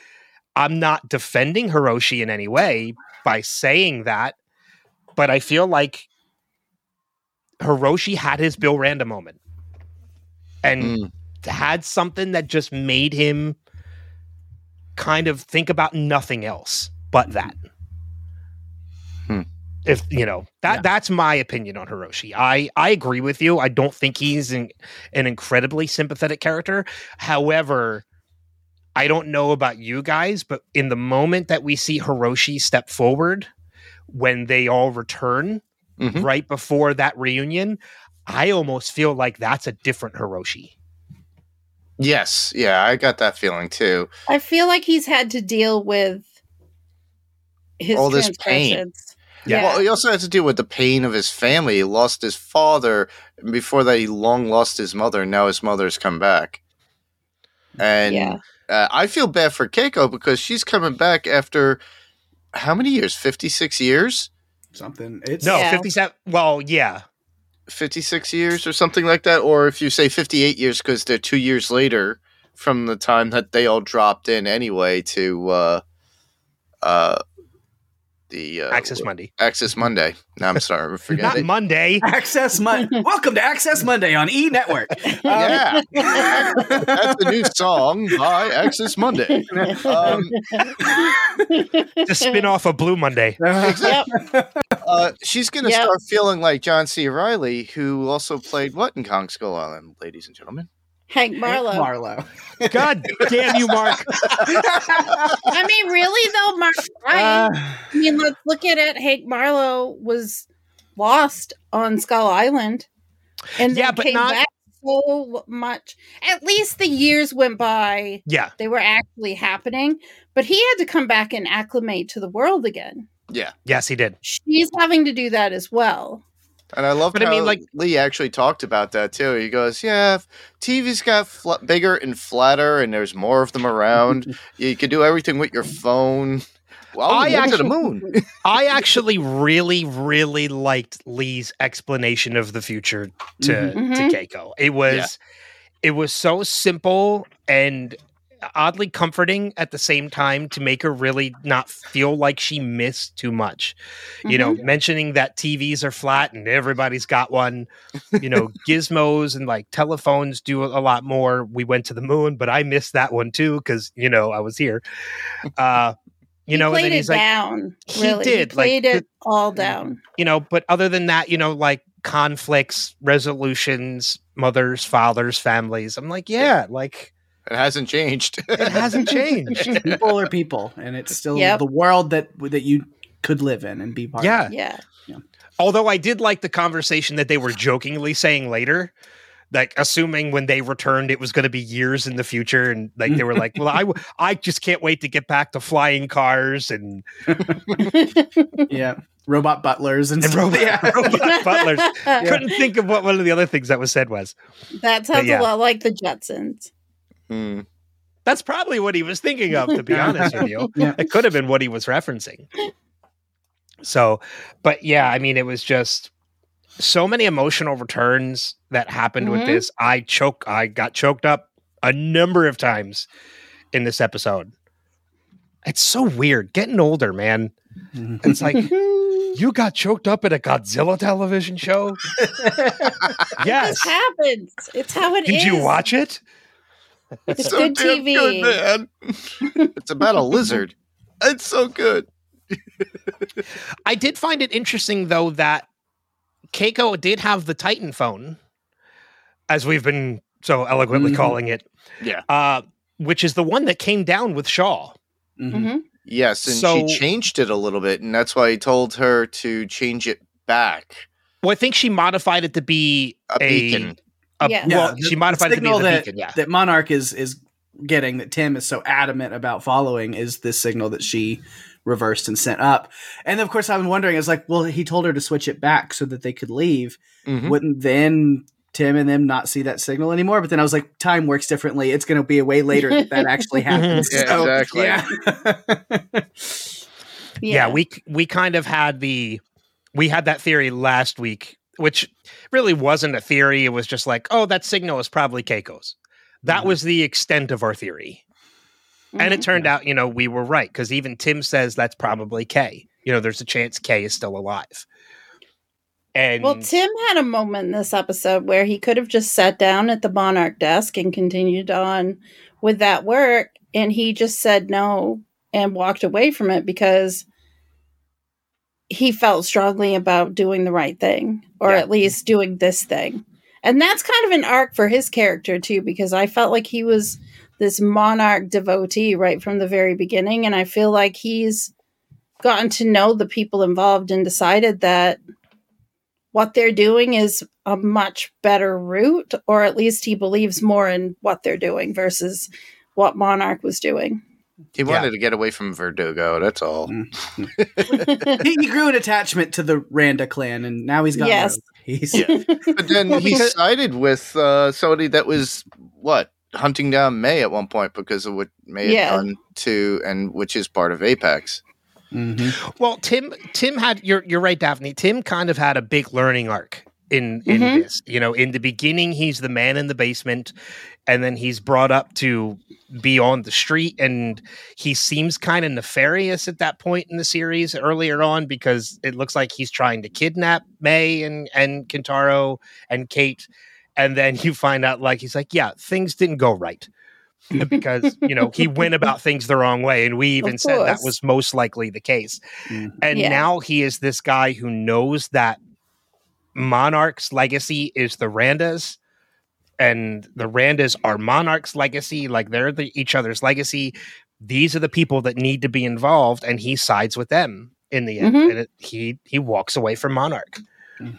I'm not defending Hiroshi in any way by saying that, but I feel like Hiroshi had his Bill Randa moment and Mm. had something that just made him kind of think about nothing else but that. If you know that, Yeah. that's my opinion on Hiroshi. I I agree with you. I don't think he's an, an incredibly sympathetic character. However, I don't know about you guys, but in the moment that we see Hiroshi step forward, when they all return, Mhm. right before that reunion, I almost feel like that's a different Hiroshi. Yes, yeah, I got that feeling too. I feel like he's had to deal with his All this pain. Transgressions. Yeah. Yeah. Well, he also had to deal with the pain of his family. He lost his father. and Before that, he long lost his mother. And now his mother's come back. And Yeah. uh, I feel bad for Keiko because she's coming back after how many years? 56 years? something it's No, Yeah. 57. Well, yeah. 56 years or something like that. Or if you say 58 years, because they're two years later from the time that they all dropped in anyway to uh, uh, the uh, Access Monday. Access Monday. No, I'm sorry, I forget Not it. Monday. Access Monday. Welcome to Access Monday on E Network. Yeah, that's the new song by Access Monday. Um, To spin off of Blue Monday. Yep. uh, she's going to Yep. start feeling like John C. Reilly, who also played what in Kong Skull Island, ladies and gentlemen. Hank Marlowe. Marlowe. God damn you, Mark. I mean, really though, Mark. Right? Uh, I mean, let's look at it. Hank Marlowe was lost on Skull Island, and Yeah, then but came not- back so much. At least the years went by; Yeah. they were actually happening. But he had to come back and acclimate to the world again. Yeah. Yes, he did. She's having to do that as well. And I love But I mean, like- Lee actually talked about that too. He goes, "Yeah, TV's got fl- bigger and flatter, and there's more of them around. you can do everything with your phone. Well, I we went to the actually- moon. I actually really, really liked Lee's explanation of the future to Mhm. to Mhm. Keiko. It was Yeah. it was so simple and oddly comforting at the same time to make her really not feel like she missed too much. You know, mentioning that TVs are flat and everybody's got one. You know, gizmos and like telephones do a lot more. We went to the moon, but I missed that one too because you know I was here. Uh, you he know, and played then it like, down. He really, did, like, played the- it all down. you know, but other than that, you know, like conflicts, resolutions, mothers, fathers, families. I'm like, yeah, like It hasn't changed. it hasn't changed. people are people, and it's still Yep. the world that that you could live in and be part Yeah. of. Yeah, Although I did like the conversation that they were jokingly saying later, like assuming when they returned it was going to be years in the future, and like they were like, "Well, I w- I just can't wait to get back to flying cars and, Yeah. Robot butlers and, and robot, Yeah. robot butlers." Couldn't think of what one of the other things that was said was. that sounds yeah. a lot like the Jetsons. Hmm. That's probably what he was thinking of, to be honest with you. Yeah. It could have been what he was referencing. So, but yeah, I mean, it was just so many emotional returns that happened with Mhm. this. I choke, I got choked up a number of times in this episode. It's so weird. Getting older, man. It's like you got choked up at a Godzilla television show. yes. This happens. It's how it is. Did you watch it? It's So good TV. good, man. it's about a lizard. It's so good. I did find it interesting though that Keiko did have the Titan phone, as we've been so eloquently Mhm. calling it. Yeah. Uh, which is the one that came down with Shaw. Mhm. hmm Yes, and So- she changed it a little bit, and that's why he told her to change it back. Well, I think she modified it to be A beacon. a- Yes. well, Yeah, she modified the it to be signal the that, beacon. Yeah. that Monarch is is getting that Tim is so adamant about following is this signal that she reversed and sent up. And of course, I'm wondering, is like, well, he told her to switch it back so that they could leave. Mhm. Wouldn't then Tim and them not see that signal anymore? But then I was like, time works differently. It's going to be a way later that that actually happens. Yeah, So, exactly. Yeah. yeah, yeah, we we kind of had the we had that theory last week, which really wasn't a theory. It was just like, oh, that signal is probably Keiko's. That Mhm. was the extent of our theory. And it Mhm. turned out, you know, we were right because even Tim says that's probably Kay. You know, there's a chance Kay is still alive. And Well, Tim had a moment in this episode where he could have just sat down at the Monarch desk and continued on with that work, and he just said no and walked away from it because he felt strongly about doing the right thing, or Yeah. at least doing this thing. And that's kind of an arc for his character too, because I felt like he was this monarch devotee right from the very beginning, and I feel like he's gotten to know the people involved and decided that what they're doing is a much better route, or at least he believes more in what they're doing versus what Monarch was doing. He wanted to get away from Verdugo. That's all. he, he grew an attachment to the Randa clan, and now he's got Yes. He's Yeah. But then he sided with uh, somebody that was what hunting down May at one point because of what May had Yeah. done to, and which is part of Apex. Mhm. well, Tim Tim had you're you're right, Daphne. Tim kind of had a big learning arc in in Mhm. this. You know, in the beginning, he's the man in the basement, and then he's brought up to be on the street, and he seems kind of nefarious at that point in the series earlier on because it looks like he's trying to kidnap May and and Kentaro and Kate, and then you find out like he's like, yeah, things didn't go right. because you know he went about things the wrong way and we even said that was most likely the case Mhm. and Yeah. now he is this guy who knows that Monarch's legacy is the Randas, and the Randas are Monarch's legacy. Like they're the, each other's legacy. These are the people that need to be involved, and he sides with them in the end. Mhm. And it, he he walks away from Monarch.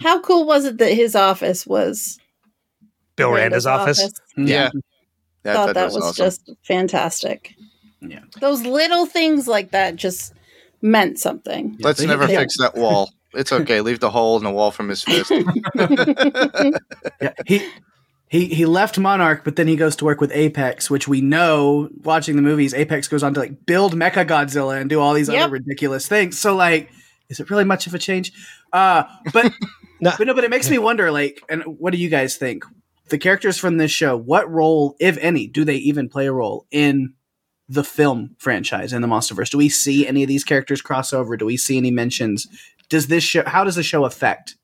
How cool was it that his office was Bill Randa's Randa's office. Yeah. I thought that was, awesome. just fantastic. Yeah. Those little things like that just meant something. Let's Yeah. never Yeah. fix that wall. It's okay. Leave the hole in the wall from his fist. Yeah, he he he left Monarch, but then he goes to work with Apex, which we know watching the movies. Apex goes on to like build Mecha Godzilla and do all these Yep. other ridiculous things. So like, is it really much of a change? Uh, but No. but no, but it makes me wonder. Like, and what do you guys think? The characters from this show, what role, if any, do they even play a role in the film franchise in the MonsterVerse? Do we see any of these characters cross over? Do we see any mentions? Does this show? How does the show affect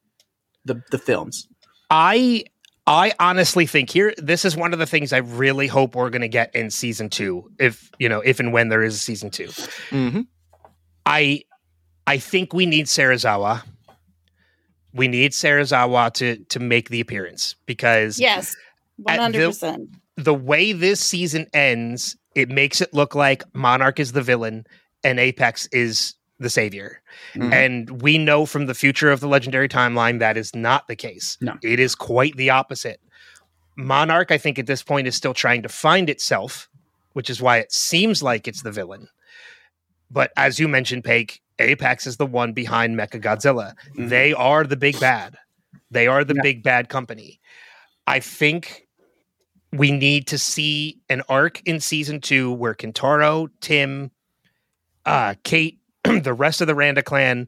the the films? I I honestly think here this is one of the things I really hope we're going to get in season two, if you know, if and when there is a season two. hmm I I think we need Serizawa. We need Serizawa to to make the appearance because Yes, hundred the- percent. the way this season ends, it makes it look like Monarch is the villain and Apex is the savior. Mhm. And we know from the future of the legendary timeline that is not the case. No. It is quite the opposite. Monarch, I think, at this point is still trying to find itself, which is why it seems like it's the villain. But as you mentioned, Pake, Apex is the one behind Mecha Godzilla. Mhm. They are the big bad. They are the Yeah. big bad company. I think we need to see an arc in season two where Kentaro, Tim, uh, Kate, the rest of the Randa clan,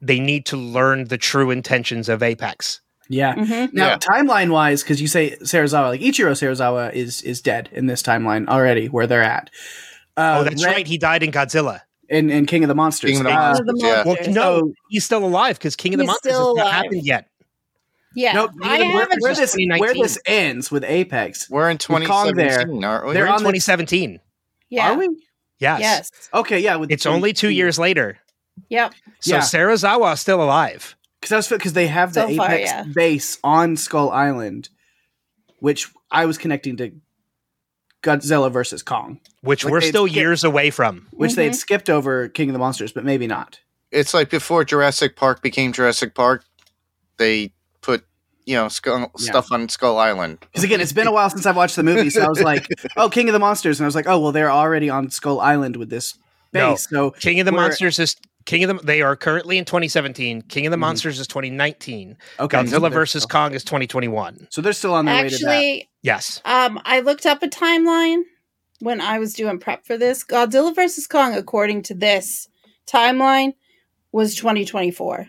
they need to learn the true intentions of Apex. Yeah. hmm Now, Yeah. timeline wise, because you say Serizawa, like Ichiro Serizawa is is dead in this timeline already, where they're at. Uh, oh, that's Ren- right. He died in Godzilla. In, in King of the Monsters. King of the Uh, Monsters. the yeah. Well, no, he's still alive because King of the He's Monsters has still not alive. happened yet. Yeah, no, I even where, where this, where this ends with Apex. We're in With Kong 2017, aren't we? They're in on the- 2017. yeah. Are we? Yes. Yes. Okay, yeah. With It's only two years later. Yep. So Yeah. Serizawa is still alive. Because because they have the So far, Apex yeah. base on Skull Island, which I was connecting to Godzilla versus Kong, which Like we're still skip- years away from. which they had Mhm. skipped over King of the Monsters, but maybe not. It's like before Jurassic Park became Jurassic Park, they put you know skull, Yeah. stuff on Skull Island. Because again, it's been a while since I've watched the movie, so I was like, "Oh, King of the Monsters," and I was like, "Oh, well, they're already on Skull Island with this No. base." So King of the Monsters is King of the. They are currently in 2017. King of the Mhm. Monsters is 2019. okay, Godzilla they're versus still- Kong is 2021. So they're still on their way to that. Actually, Yes. um, I looked up a timeline when I was doing prep for this. Godzilla versus Kong, according to this timeline, was 2024.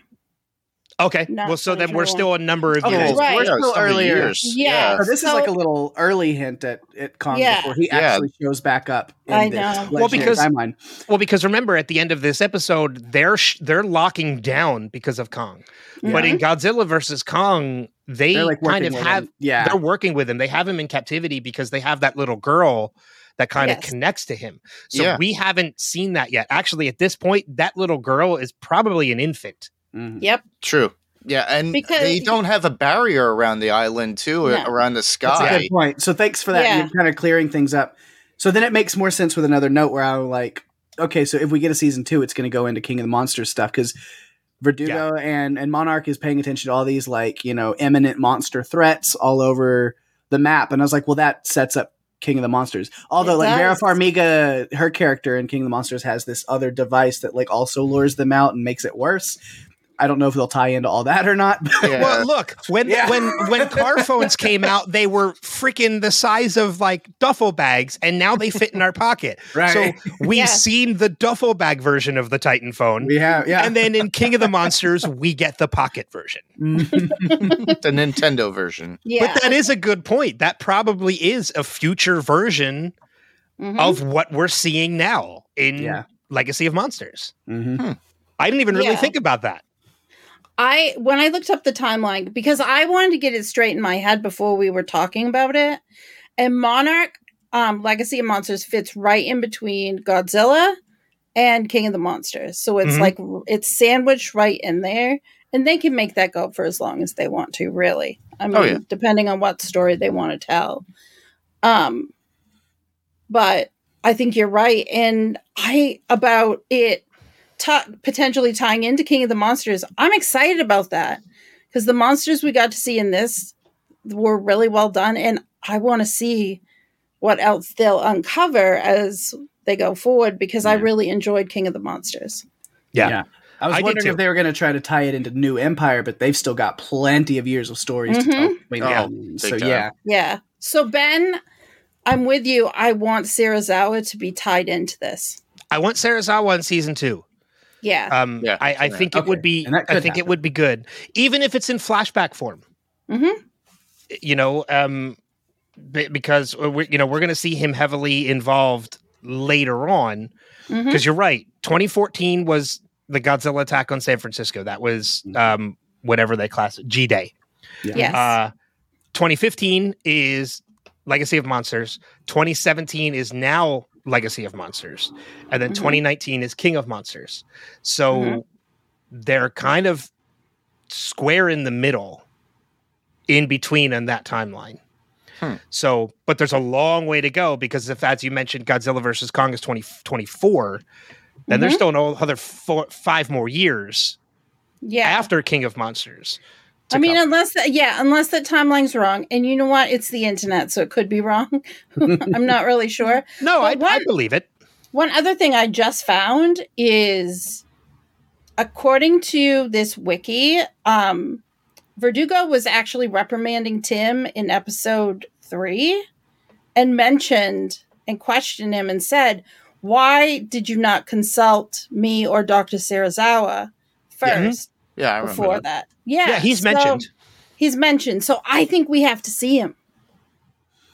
Okay. Not well, so then we're still a number of Okay, years. Well, Right. we're We're still some earlier. years. Yeah. So this is like a little early hint at, at Kong Yeah. before he Yeah. actually shows back up. In I this know. Well, because- timeline. Well, because remember at the end of this episode, they're sh- they're locking down because of Kong. But in Godzilla versus Kong, they like kind of have him. yeah. they're working with him. They have him in captivity because they have that little girl that kind of connects to him. So Yeah. we haven't seen that yet. Actually, at this point, that little girl is probably an infant. Mhm. Yep. True. Yeah, and Because- they don't have a barrier around the island too, No. around the That's a sky. good point. So thanks for that. Yeah. You're kind of clearing things up. So then it makes more sense with another note where I'm like, okay, so if we get a season two, it's going to go into King of the Monsters stuff because Verdugo and and Monarch is paying attention to all these like you know imminent monster threats all over the map, and I was like, well, that sets up King of the Monsters. Although It like Vera. Farmiga, her character in King of the Monsters has this other device that like also lures them out and makes it worse. I don't know if they'll tie into all that or not. but- Yeah. Well, look when Yeah. when when car phones came out, they were freaking the size of like duffel bags, and now they fit in our pocket. Right. So we've Yeah. seen the duffel bag version of the Titan phone, we have, yeah. and then in King of the Monsters, we get the pocket version. the Nintendo version. Yeah. But that is a good point. That probably is a future version Mhm. of what we're seeing now in Yeah. Legacy of Monsters. Mhm. I didn't even really Yeah. think about that. I when I looked up the timeline because I wanted to get it straight in my head before we were talking about it. And Monarch um Legacy of Monsters fits right in between Godzilla and King of the Monsters. So it's Mhm. like it's sandwiched right in there and they can make that go for as long as they want to, really. I mean, Oh, yeah. depending on what story they want to tell. Um but I think you're right and I about it ta- potentially tying into King of the Monsters. I'm excited about that because the monsters we got to see in this were really well done, and I want to see what else they'll uncover as they go forward because I really enjoyed King of the Monsters. Yeah. Yeah. I was I wondering if they were going to try to tie it into New Empire, but they've still got plenty of years of stories to tell. Mhm. between Oh, now. so time. yeah, Yeah. So Ben, I'm with you. I want Serizawa to be tied into this. I want Serizawa in season two. Yeah. Um, Yeah, I, I yeah. think it would be. I could think it would be good, even if it's in flashback form. hmm You know, um, be- because we're you know we're going to see him heavily involved later on. Because you're right. 2014 was the Godzilla attack on San Francisco. That was Mhm. um, whatever they class it, G Day. yeah. Yes. Uh, 2015 is Legacy of Monsters. 2017 is now Legacy of Monsters. And then Mhm. 2019 is King of Monsters. So Mhm. they're kind of square in the middle in between in that timeline. Hmm. So, but there's a long way to go because if, as you mentioned, Godzilla versus Kong is 2024, then there's Mhm. still another four, five more years yeah. after King of Monsters. I mean, come. unless that, yeah, unless that timeline's wrong, and you know what, it's the internet, so it could be wrong. I'm not really sure. no, I, believe it. One other thing I just found is, according to this wiki, um, Verdugo was actually reprimanding Tim in episode three, and mentioned and questioned him and said, "Why did you not consult me or Doctor Serizawa first Yeah, I before that. that?" Yeah, Yeah, he's so- mentioned. He's mentioned, so I think we have to see him.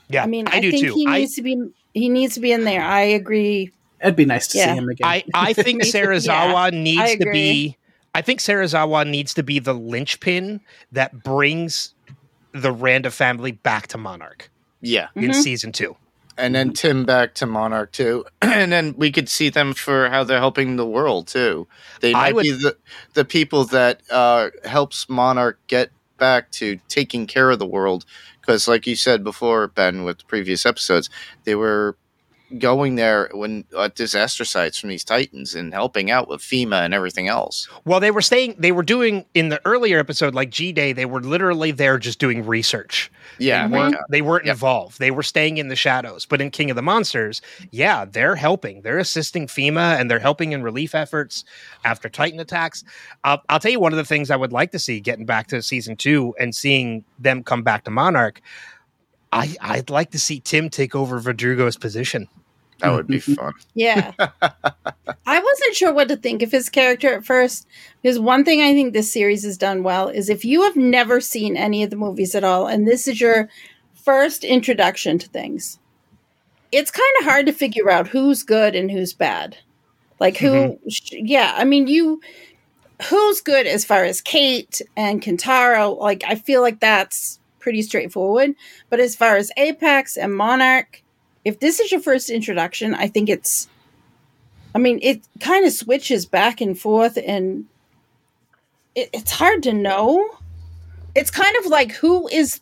Yeah, I mean, I, I, do think too. he I, needs to be. He needs to be in there. I agree. It'd be nice to Yeah. see him again. I, I think Yeah, Serizawa needs to be. I think Serizawa needs to be the linchpin that brings the Randa family back to Monarch Yeah, in Mhm. season two. And then Tim back to Monarch too, and then we could see them for how they're helping the world too. They might would- be the the people that uh, helps Monarch get back to taking care of the world, because like you said before, Ben, with previous episodes, they were going there when at disaster sites from these titans and helping out with FEMA and everything else. Well, they were staying. They were doing in the earlier episode, like G Day. They were literally there just doing research. Yeah, they weren't, yeah. they weren't Yep. involved. They were staying in the shadows. But in King of the Monsters, yeah, they're helping. They're assisting FEMA and they're helping in relief efforts after Titan attacks. I'll, I'll tell you one of the things I would like to see getting back to season two and seeing them come back to Monarch. I, I'd like to see Tim take over Verdugo's position. That would be fun. Yeah. I wasn't sure what to think of his character at first because one thing I think this series has done well is if you have never seen any of the movies at all and this is your first introduction to things, it's kind of hard to figure out who's good and who's bad. Like who mm-hmm. sh- yeah, I mean you who's good as far as Kate and Kentaro, like I feel like that's pretty straightforward, but as far as Apex and Monarch, if this is your first introduction, I think it's I mean, it kind of switches back and forth, and it, it's hard to know. It's kind of like who is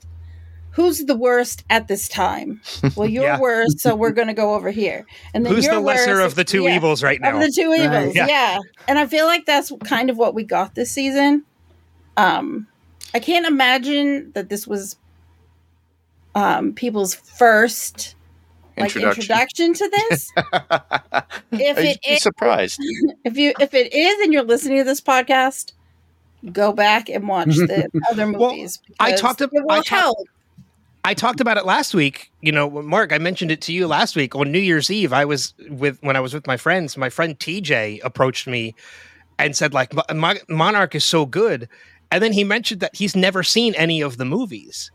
who's the worst at this time. Well, you're Yeah. worst, so we're going to go over here. And then Who's you're the lesser worst, of the two yeah, evils right now? Of the two Right. evils, Yeah. yeah. And I feel like that's kind of what we got this season. Um, I can't imagine that this was um people's first like introduction to this. If it is- surprised. if you if it is and you're listening to this podcast go back and watch the other Well, movies. I talked ab- it will I. I talked about it last week. You know, Mark, I mentioned it to you last week on New Year's Eve. I was with when I was with my friends. My friend TJ approached me and said, like, "Mo- Mo- Monarch is so good. And then he mentioned that he's never seen any of the movies.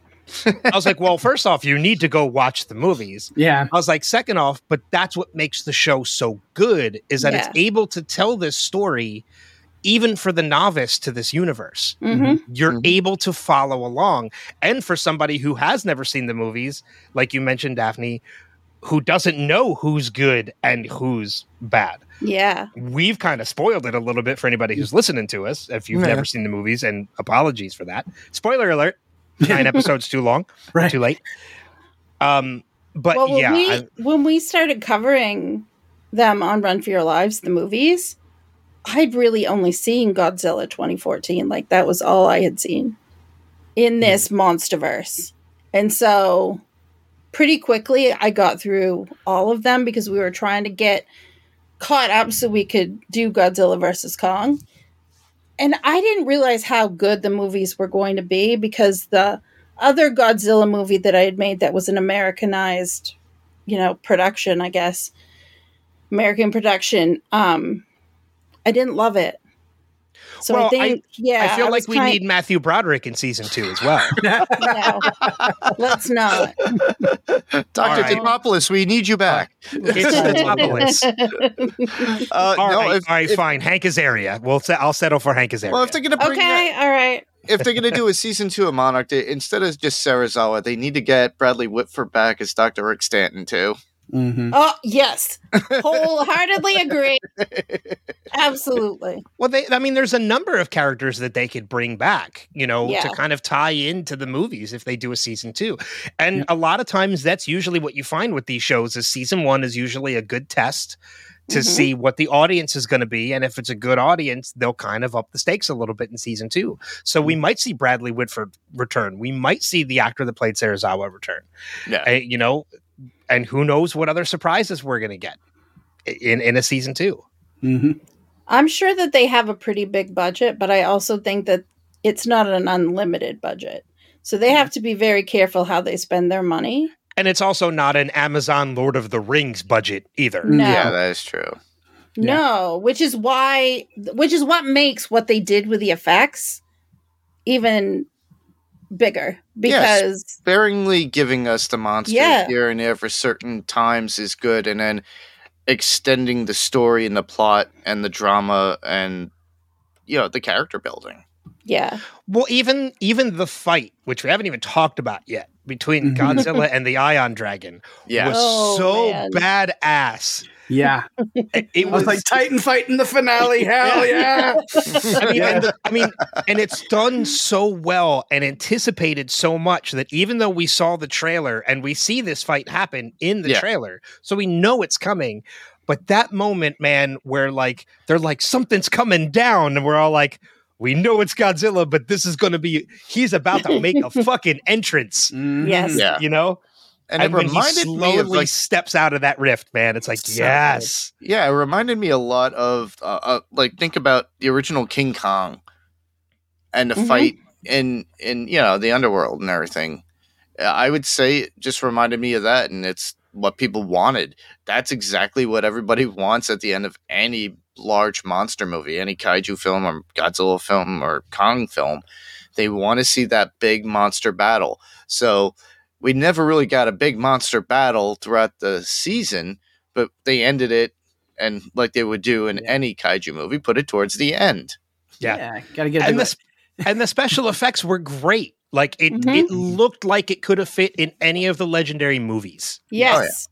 I was like, well, first off, you need to go watch the movies. Yeah. I was like, second off, but that's what makes the show so good is that Yeah. it's able to tell this story even for the novice to this universe hmm you're Mhm. able to follow along. And for somebody who has never seen the movies, like you mentioned, Daphne, who doesn't know who's good and who's bad, Yeah. we've kind of spoiled it a little bit for anybody who's listening to us. If you've Yeah. never seen the movies, and apologies for that. Spoiler alert: nine episodes too long, Right. too late. Um, but well, when yeah, we I- when we started covering them on Run for Your Lives, the movies, I'd really only seen Godzilla 2014. Like that was all I had seen in this MonsterVerse, and so pretty quickly I got through all of them because we were trying to get caught up so we could do Godzilla versus Kong. And I didn't realize how good the movies were going to be because the other Godzilla movie that I had made that was an Americanized, you know, production, I guess, American production, um, I didn't love it. So Well, I think, yeah, I feel was like we kind- need Matthew Broderick in season two as well. No, let's not. Dr. right. Dimopoulos, we need you back. it's Metropolis. Uh, All no, right, if, all right, if- fine. Hank Azaria. We'll se- I'll settle for Hank Azaria. well, if they're gonna bring okay, that, all right. if they're gonna do a season two of Monarch, they, instead of just Serizawa, they need to get Bradley Whitford back as Dr. Rick Stanton too. Hmm Oh, yes. Wholeheartedly agree. Absolutely. Well, they, I mean, there's a number of characters that they could bring back, you know, Yeah. to kind of tie into the movies if they do a season two. And a lot of times that's usually what you find with these shows is season one is usually a good test to Mhm. see what the audience is going to be. And if it's a good audience, they'll kind of up the stakes a little bit in season two. So we might see Bradley Whitford return. We might see the actor that played Serizawa return. Yeah. Uh, you know, and who knows what other surprises we're going to get in, in a season two. hmm I'm sure that they have a pretty big budget, but I also think that it's not an unlimited budget. So they have to be very careful how they spend their money. And it's also not an Amazon Lord of the Rings budget either. No. Yeah, that is true. Yeah. No, which is why, which is what makes what they did with the effects even bigger because Sparingly giving us the monster Yeah. here and there for certain times is good, and then extending the story and the plot and the drama and you know the character building. yeah, Well, even even the fight, which we haven't even talked about yet, between Mhm. Godzilla and the Ion Dragon, Yeah, was Oh, so man. badass. Yeah. It, it I was like Titan fight in the finale. Hell yeah. I mean, Yeah. and the- I mean, and it's done so well and anticipated so much that even though we saw the trailer and we see this fight happen in the Yeah. trailer, so we know it's coming. But that moment, man, where like they're like something's coming down, and we're all like, we know it's Godzilla, but this is going to be he's about to make a fucking entrance. Yes. yeah, You know, and, and, it when he reminded me slowly of like steps out of that rift, man, it's like So good. yes, yeah, it reminded me a lot of uh, uh, like think about the original King Kong and the Mhm. fight in in you know the underworld and everything. I would say it just reminded me of that, and it's what people wanted. That's exactly what everybody wants at the end of any large monster movie, any kaiju film or Godzilla film or Kong film. They want to see that big monster battle. So we never really got a big monster battle throughout the season, but they ended it and like they would do in Yeah. any kaiju movie, put it towards the end. Yeah. Gotta get a and the sp- and the special effects were great. Like it, Mhm. it looked like it could have fit in any of the legendary movies. yes,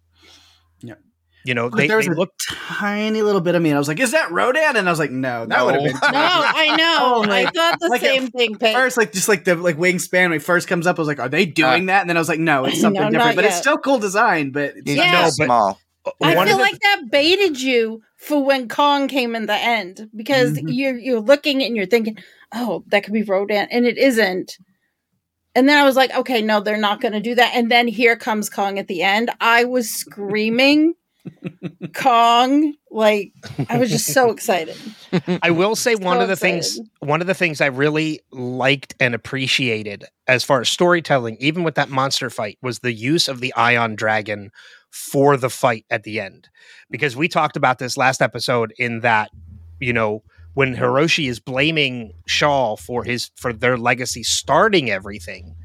You know, they, there was they a looked. tiny little bit of me, and I was like, "Is that Rodan?" And I was like, "No, that No. would have been." no, I know. Oh, I like- thought the like at same thing. Peg. First, like just like the like wingspan when it first comes up, I was like, "Are they doing that?" And then I was like, "No, it's something No, different." But it's still cool design. But it's He's Yeah. No, but- small. I one feel the- like that baited you for when Kong came in the end because Mhm. you're you're looking and you're thinking, oh, that could be Rodan, and it isn't. And then I was like, okay, no, they're not going to do that. And then here comes Kong at the end. I was screaming Kong. Like I was just so excited. I will say one of the things one of the things I really liked and appreciated as far as storytelling, even with that monster fight, was the use of the Ion Dragon for the fight at the end. Because we talked about this last episode in that, you know, when Hiroshi is blaming Shaw for his for their legacy starting everything,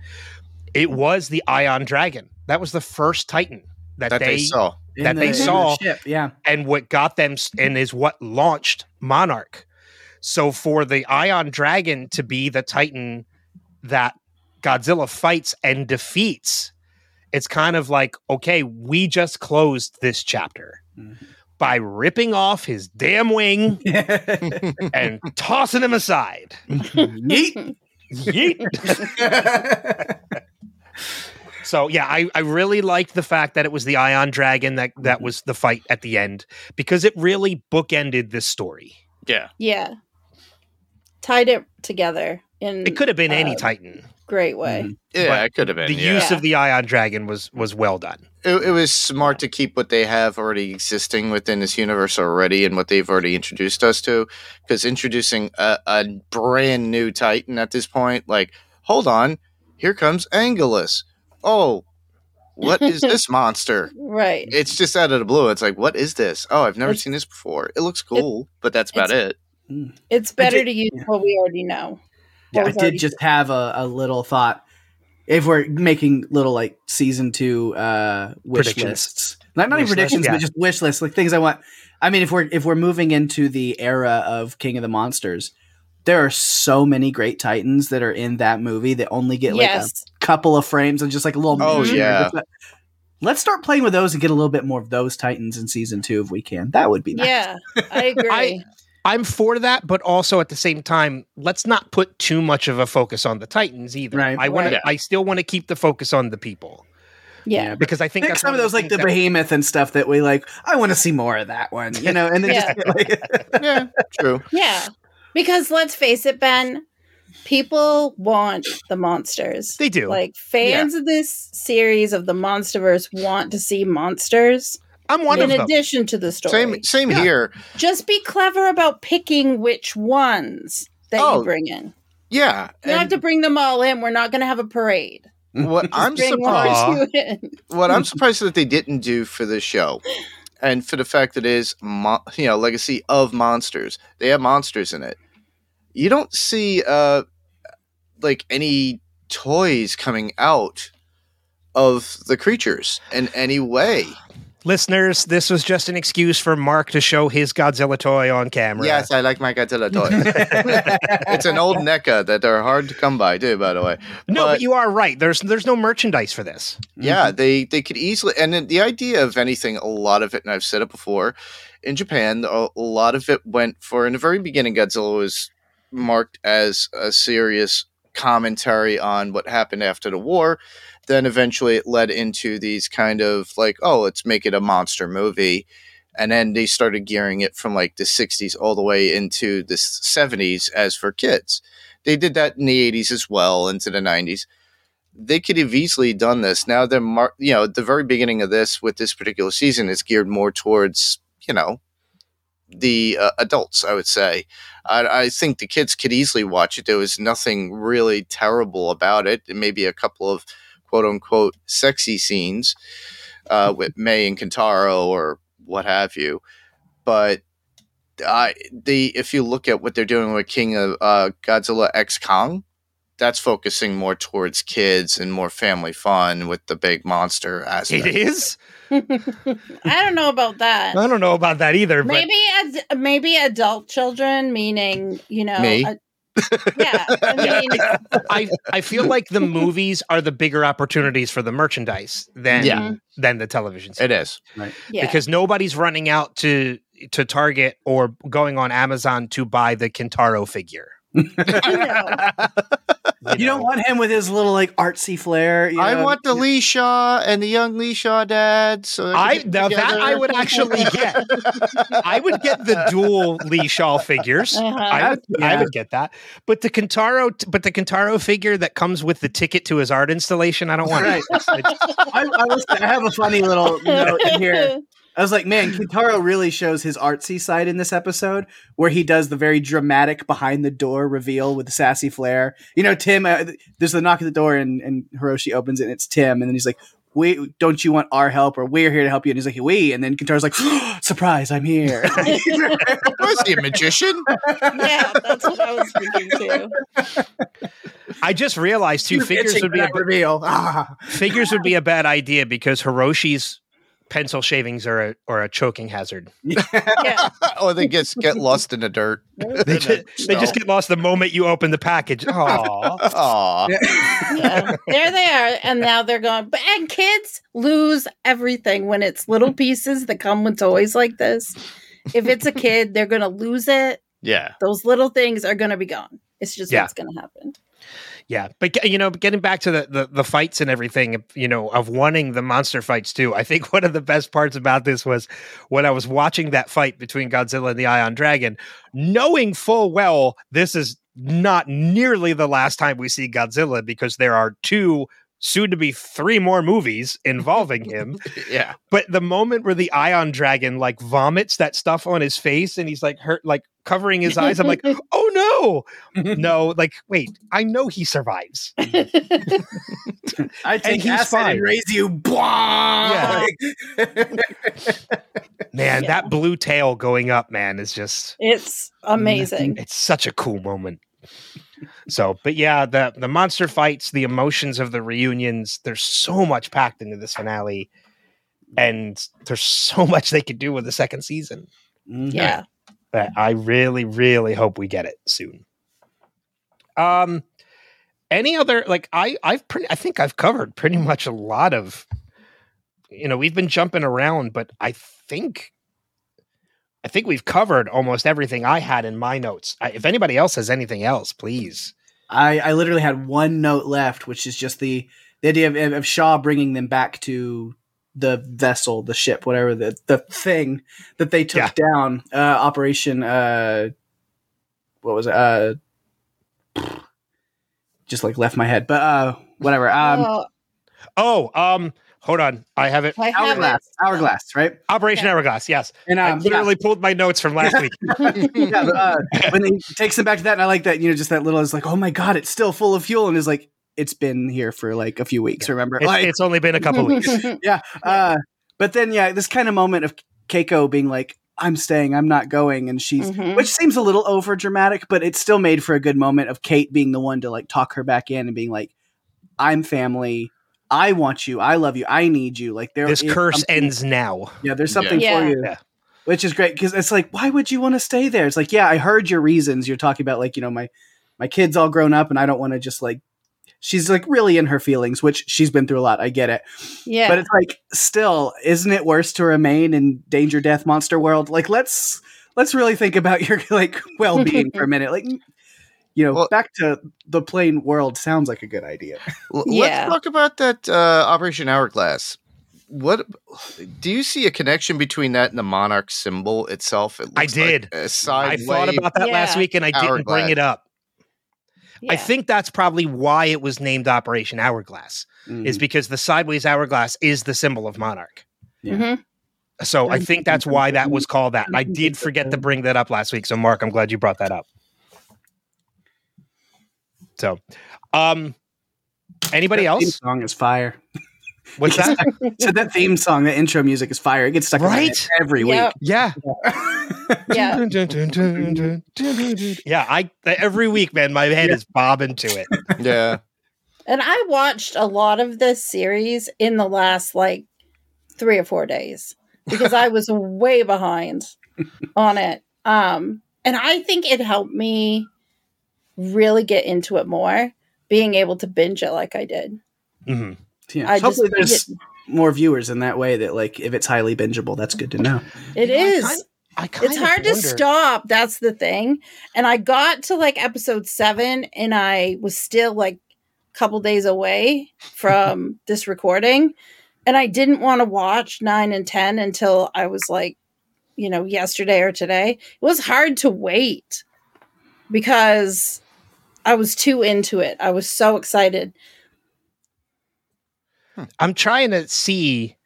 it was the Ion Dragon. That was the first Titan that, that they, saw. In that they in saw- ship, yeah. and what got them and is what launched Monarch. So for the Ion Dragon to be the Titan that Godzilla fights and defeats, it's kind of like, okay, we just closed this chapter Mhm. by ripping off his damn wing and tossing him aside. Yeet. Yeet. So yeah, I, I really liked the fact that it was the Ion Dragon that that was the fight at the end because it really bookended this story. Yeah. Yeah. Tied it together in It could have been any Uh, Titan. great way. Mhm. Yeah, But it could have been. The yeah. use Yeah. of the Ion Dragon was was well done. it, it was smart to keep what they have already existing within this universe already and what they've already introduced us to because introducing a, a brand new titan at this point like hold on here comes anguillus oh what is this monster Right. it's just out of the blue it's like what is this oh i've never It's- seen this before it looks cool but that's about it's- it It's better did- to use yeah. what we already know. Yeah, What I did just have a, a little thought. If we're making little like season two uh wish lists, not not Wish lists, predictions, yeah. but just wish lists, like things I want. I mean, if we're if we're moving into the era of King of the Monsters, there are so many great Titans that are in that movie that only get like yes. a couple of frames and just like a little. Oh, miniature. yeah. Let's start playing with those and get a little bit more of those Titans in season two if we can. That would be nice. Yeah. I agree. I'm for that, but also at the same time, let's not put too much of a focus on the Titans either. Right. I want. Right. I still want to keep the focus on the people yeah. because I think Pick that's some of those like the behemoth and stuff that we like. I want to see more of that one, you know, and then Yeah. just like, yeah true Yeah. Because let's face it, Ben, people want the monsters. They do. Like fans of this series of the Monsterverse want to see monsters I'm one in of them. addition to the story. same same Yeah. here Just be clever about picking which ones that Oh, you bring in. yeah You have to bring them all in. We're not going to have a parade. what i'm surprised one or two in. what I'm surprised that they didn't do for this show, and for the fact that it is, mo- you know, Legacy of Monsters. They have monsters in it. You don't see, uh, like any toys coming out of the creatures in any way. Listeners, this was just an excuse for Mark to show his Godzilla toy on camera. Yes, I like my Godzilla toy. it's an old NECA that are hard to come by too, by the way. no, but, but- you are right. There's there's no merchandise for this. Yeah, they they could easily, and the idea of anything, a lot of it, and I've said it before, in Japan, a, a lot of it went for. In the very beginning, Godzilla was marked as a serious commentary on what happened after the war. Then eventually, it led into these kind of like, oh, let's make it a monster movie. And then they started gearing it from like the 60s all the way into the 70s as for kids. They did that in the 80s as well, into the 90s they could have easily done this. Now they're mar- you know, the very beginning of this with this particular season is geared more towards, you know, the uh, adults, I would say. I, I think the kids could easily watch it. There was nothing really terrible about it. Maybe a couple of quote unquote sexy scenes uh, with May and Kentaro or what have you. But I the if you look at what they're doing with King of uh, Godzilla X Kong, that's focusing more towards kids and more family fun with the big monster aspect. It is. I don't know about that. I don't know about that either. But Maybe ad- maybe adult children, meaning you know, Me? a- yeah. I mean, I I feel like the movies are the bigger opportunities for the merchandise than Yeah. Mm-hmm. than the television. It is. yeah. because nobody's running out to to Target or going on Amazon to buy the Kentaro figure. You don't want him with his little like artsy flair. You I know? want the Lee Shaw and the young Lee Shaw dad. So I now that. I would actually get. I would get the dual Lee Shaw figures. Uh-huh. I would, I would get that. But the Kentaro, but the Kentaro figure that comes with the ticket to his art installation, I don't want Right. it. I, I, was, I have a funny little note in here. I was like, man, Kentaro really shows his artsy side in this episode, where he does the very dramatic behind the door reveal with the sassy flair. You know, Tim. Uh, there's the knock at the door, and, and Hiroshi opens it, and it's Tim, and then he's like, "We don't you want our help, or we're here to help you?" And he's like, "We," and then Kentaro's like, "Surprise, I'm here." Was he a magician? yeah, that's what I was thinking too. I just realized two Figures would be a reveal. Ah. figures would be a bad idea because Hiroshi's pencil shavings are a or a choking hazard. Yeah. or they just get lost in the dirt. They just, they just get lost the moment you open the package. Aww. Aw. yeah. There they are, and now they're gone. But and kids lose everything when it's little pieces that come with toys like this. If it's a kid, they're gonna lose it. Yeah. Those little things are gonna be gone. It's just Yeah. what's gonna happen. Yeah, but you know, getting back to the, the the fights and everything, you know, of wanting the monster fights too. I think one of the best parts about this was when I was watching that fight between Godzilla and the Ion Dragon, knowing full well this is not nearly the last time we see Godzilla because there are two soon to be three more movies involving him. Yeah. But the moment where the Ion Dragon like vomits that stuff on his face and he's like hurt, like covering his eyes, I'm like, oh no, no, like wait, I know he survives. I take he's acid fine. and raise you. Blah! Man, Yeah. that blue tail going up, man, is just It's amazing. it's such a cool moment. So, but yeah, the the monster fights, the emotions of the reunions, there's so much packed into this finale. And there's so much they could do with the second season. Mhm. Yeah. that I really, really hope we get it soon. Um, any other like I I've pretty I think I've covered pretty much a lot of, you know, we've been jumping around, but I think. I think we've covered almost everything I had in my notes. I, if anybody else has anything else, please. I, I literally had one note left, which is just the the idea of, of Shaw bringing them back to the vessel, the ship, whatever the the thing that they took Yeah. down. Uh, Operation. Uh, what was it? Uh, just like left my head, but uh, whatever. Um, oh, Oh, um, hold on, I have it. I have hourglass, hourglass, right? Operation Yeah. Hourglass. Yes, And I um, yeah, literally pulled my notes from last week. yeah, but, uh, when he takes them back to that, and I like that, you know, just that little is like, oh my god, it's still full of fuel, and is like, it's been here for like a few weeks. Remember, It's, like, it's only been a couple weeks. yeah. Uh, but then, yeah, this kind of moment of Keiko being like, "I'm staying, I'm not going," and she's, Mhm. which seems a little over dramatic, but it's still made for a good moment of Kate being the one to like talk her back in and being like, "I'm family." I want you. I love you. I need you. Like there This curse something- ends now. Yeah, there's something Yeah. for you. Yeah. Which is great because it's like, why would you want to stay there? It's like, yeah, I heard your reasons. You're talking about like, you know, my my kid's all grown up and I don't want to just like she's like really in her feelings, which she's been through a lot. I get it. yeah. But it's like still, isn't it worse to remain in danger death monster world? Like let's let's really think about your like well being for a minute. Like you know, Well- back to the plain world sounds like a good idea. L- Yeah. Let's talk about that uh, Operation Hourglass. What do you see a connection between that and the monarch symbol itself? It I looks like did. a I side thought about that last week and I didn't bring it up. I think that's probably why it was named Operation Hourglass, Mm. is because the sideways hourglass is the symbol of monarch. Mhm. So I think that's why that was called that. And I did forget to bring that up last week. So Mark, I'm glad you brought that up. So, um, anybody That theme else? song is fire. What's that? so that theme song, the intro music is fire. It gets stuck in my head Right? every Yep. Yeah. week. Yeah. yeah, I every week, man, my head is bobbing to it. yeah. And I watched a lot of this series in the last like three or four days because I was way behind on it. Um, and I think it helped me really get into it more, being able to binge it like I did. Mhm. Yeah. I just- Hopefully, there's more viewers in that way that, like, if it's highly bingeable, that's good to know. It You know, I is. kind- I kind it's of hard to stop. That's the thing. And I got to like episode seven and I was still like a couple days away from this recording. And I didn't want to watch nine and 10 until I was like, you know, yesterday or today. It was hard to wait because I was too into it. I was so excited. I'm trying to see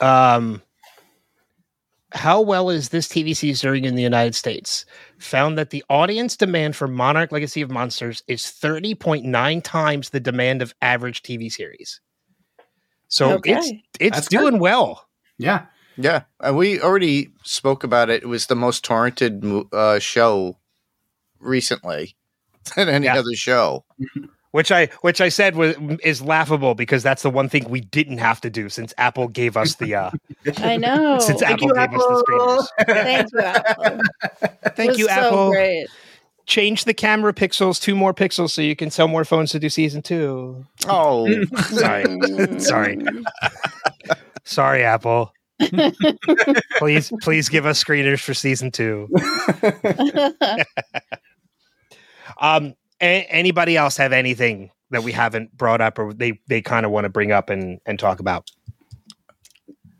um how well is this TV series doing in the United States? Found that the audience demand for Monarch Legacy of Monsters is 30.9 times the demand of average TV series. So Okay. it's it's That's good. doing well. Yeah. Yeah, and we already spoke about it. It was the most torrented uh, show recently than any Yeah. other show. Which I which I said was is laughable because that's the one thing we didn't have to do since Apple gave us the uh I know. since Thank Apple you, gave us the streamers. Thank you, Apple. Thank was you, so Apple. Great. Change the camera pixels, two more pixels, so you can sell more phones to do season two. Oh, Sorry. Sorry. Sorry, Apple. please, please give us screeners for season two. Um, a- anybody else have anything that we haven't brought up or they they kind of want to bring up and and talk about?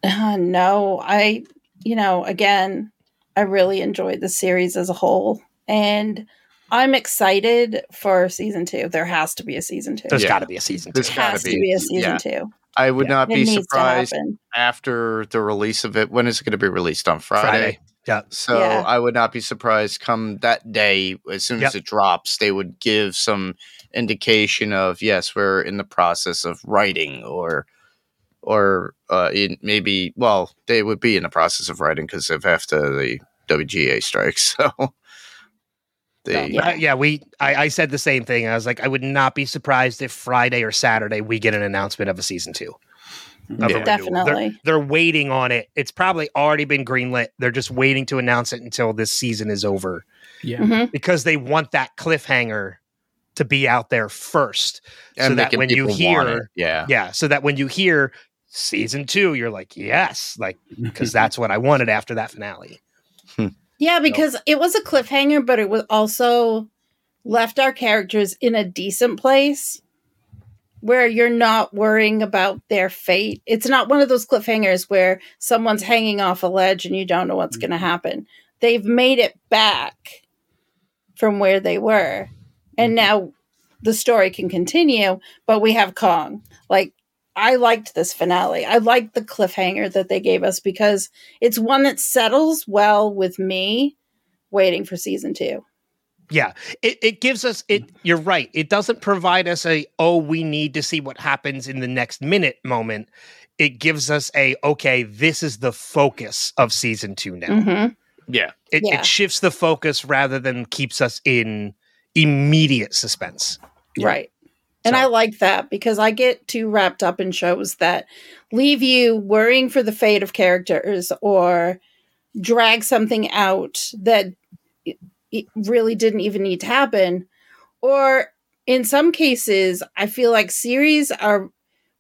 Uh, no, I, you know, again, I really enjoyed the series as a whole, and I'm excited for season two. There has to be a season two. There's Yeah. got to be a season two. There's gotta be. be a season Yeah. two. I would Yeah. not It be surprised after the release of it. When is it going to be released on Friday? Friday. Yeah. So Yeah. I would not be surprised come that day, as soon Yep. as it drops, they would give some indication of yes, we're in the process of writing, or or uh, in maybe well, they would be in the process of writing because of after the WGA strike. So they Yeah. Yeah, we. I, I said the same thing. I was like, I would not be surprised if Friday or Saturday we get an announcement of a season two. Of Yeah. renewal. Definitely. They're, they're waiting on it. It's probably already been greenlit. They're just waiting to announce it until this season is over Yeah. Mhm. because they want that cliffhanger to be out there first. so that when you hear- yeah, Yeah, so that when you hear season two, you're like, yes, like because that's what I wanted after that finale. Yeah, because it was a cliffhanger, but it was also left our characters in a decent place where you're not worrying about their fate. It's not one of those cliffhangers where someone's hanging off a ledge and you don't know what's going to mm-hmm. happen. They've made it back from where they were. And mm-hmm. now the story can continue, but we have Kong. Like, I liked this finale. I liked the cliffhanger that they gave us because it's one that settles well with me waiting for season two. Yeah, it, it gives us it. You're right. It doesn't provide us a oh we need to see what happens in the next minute moment. It gives us a okay. This is the focus of season two now. Mm-hmm. yeah, It, Yeah. it shifts the focus rather than keeps us in immediate suspense. Yeah. Right. And So- I like that because I get too wrapped up in shows that leave you worrying for the fate of characters or drag something out that it, really didn't even need to happen. Or in some cases, I feel like series are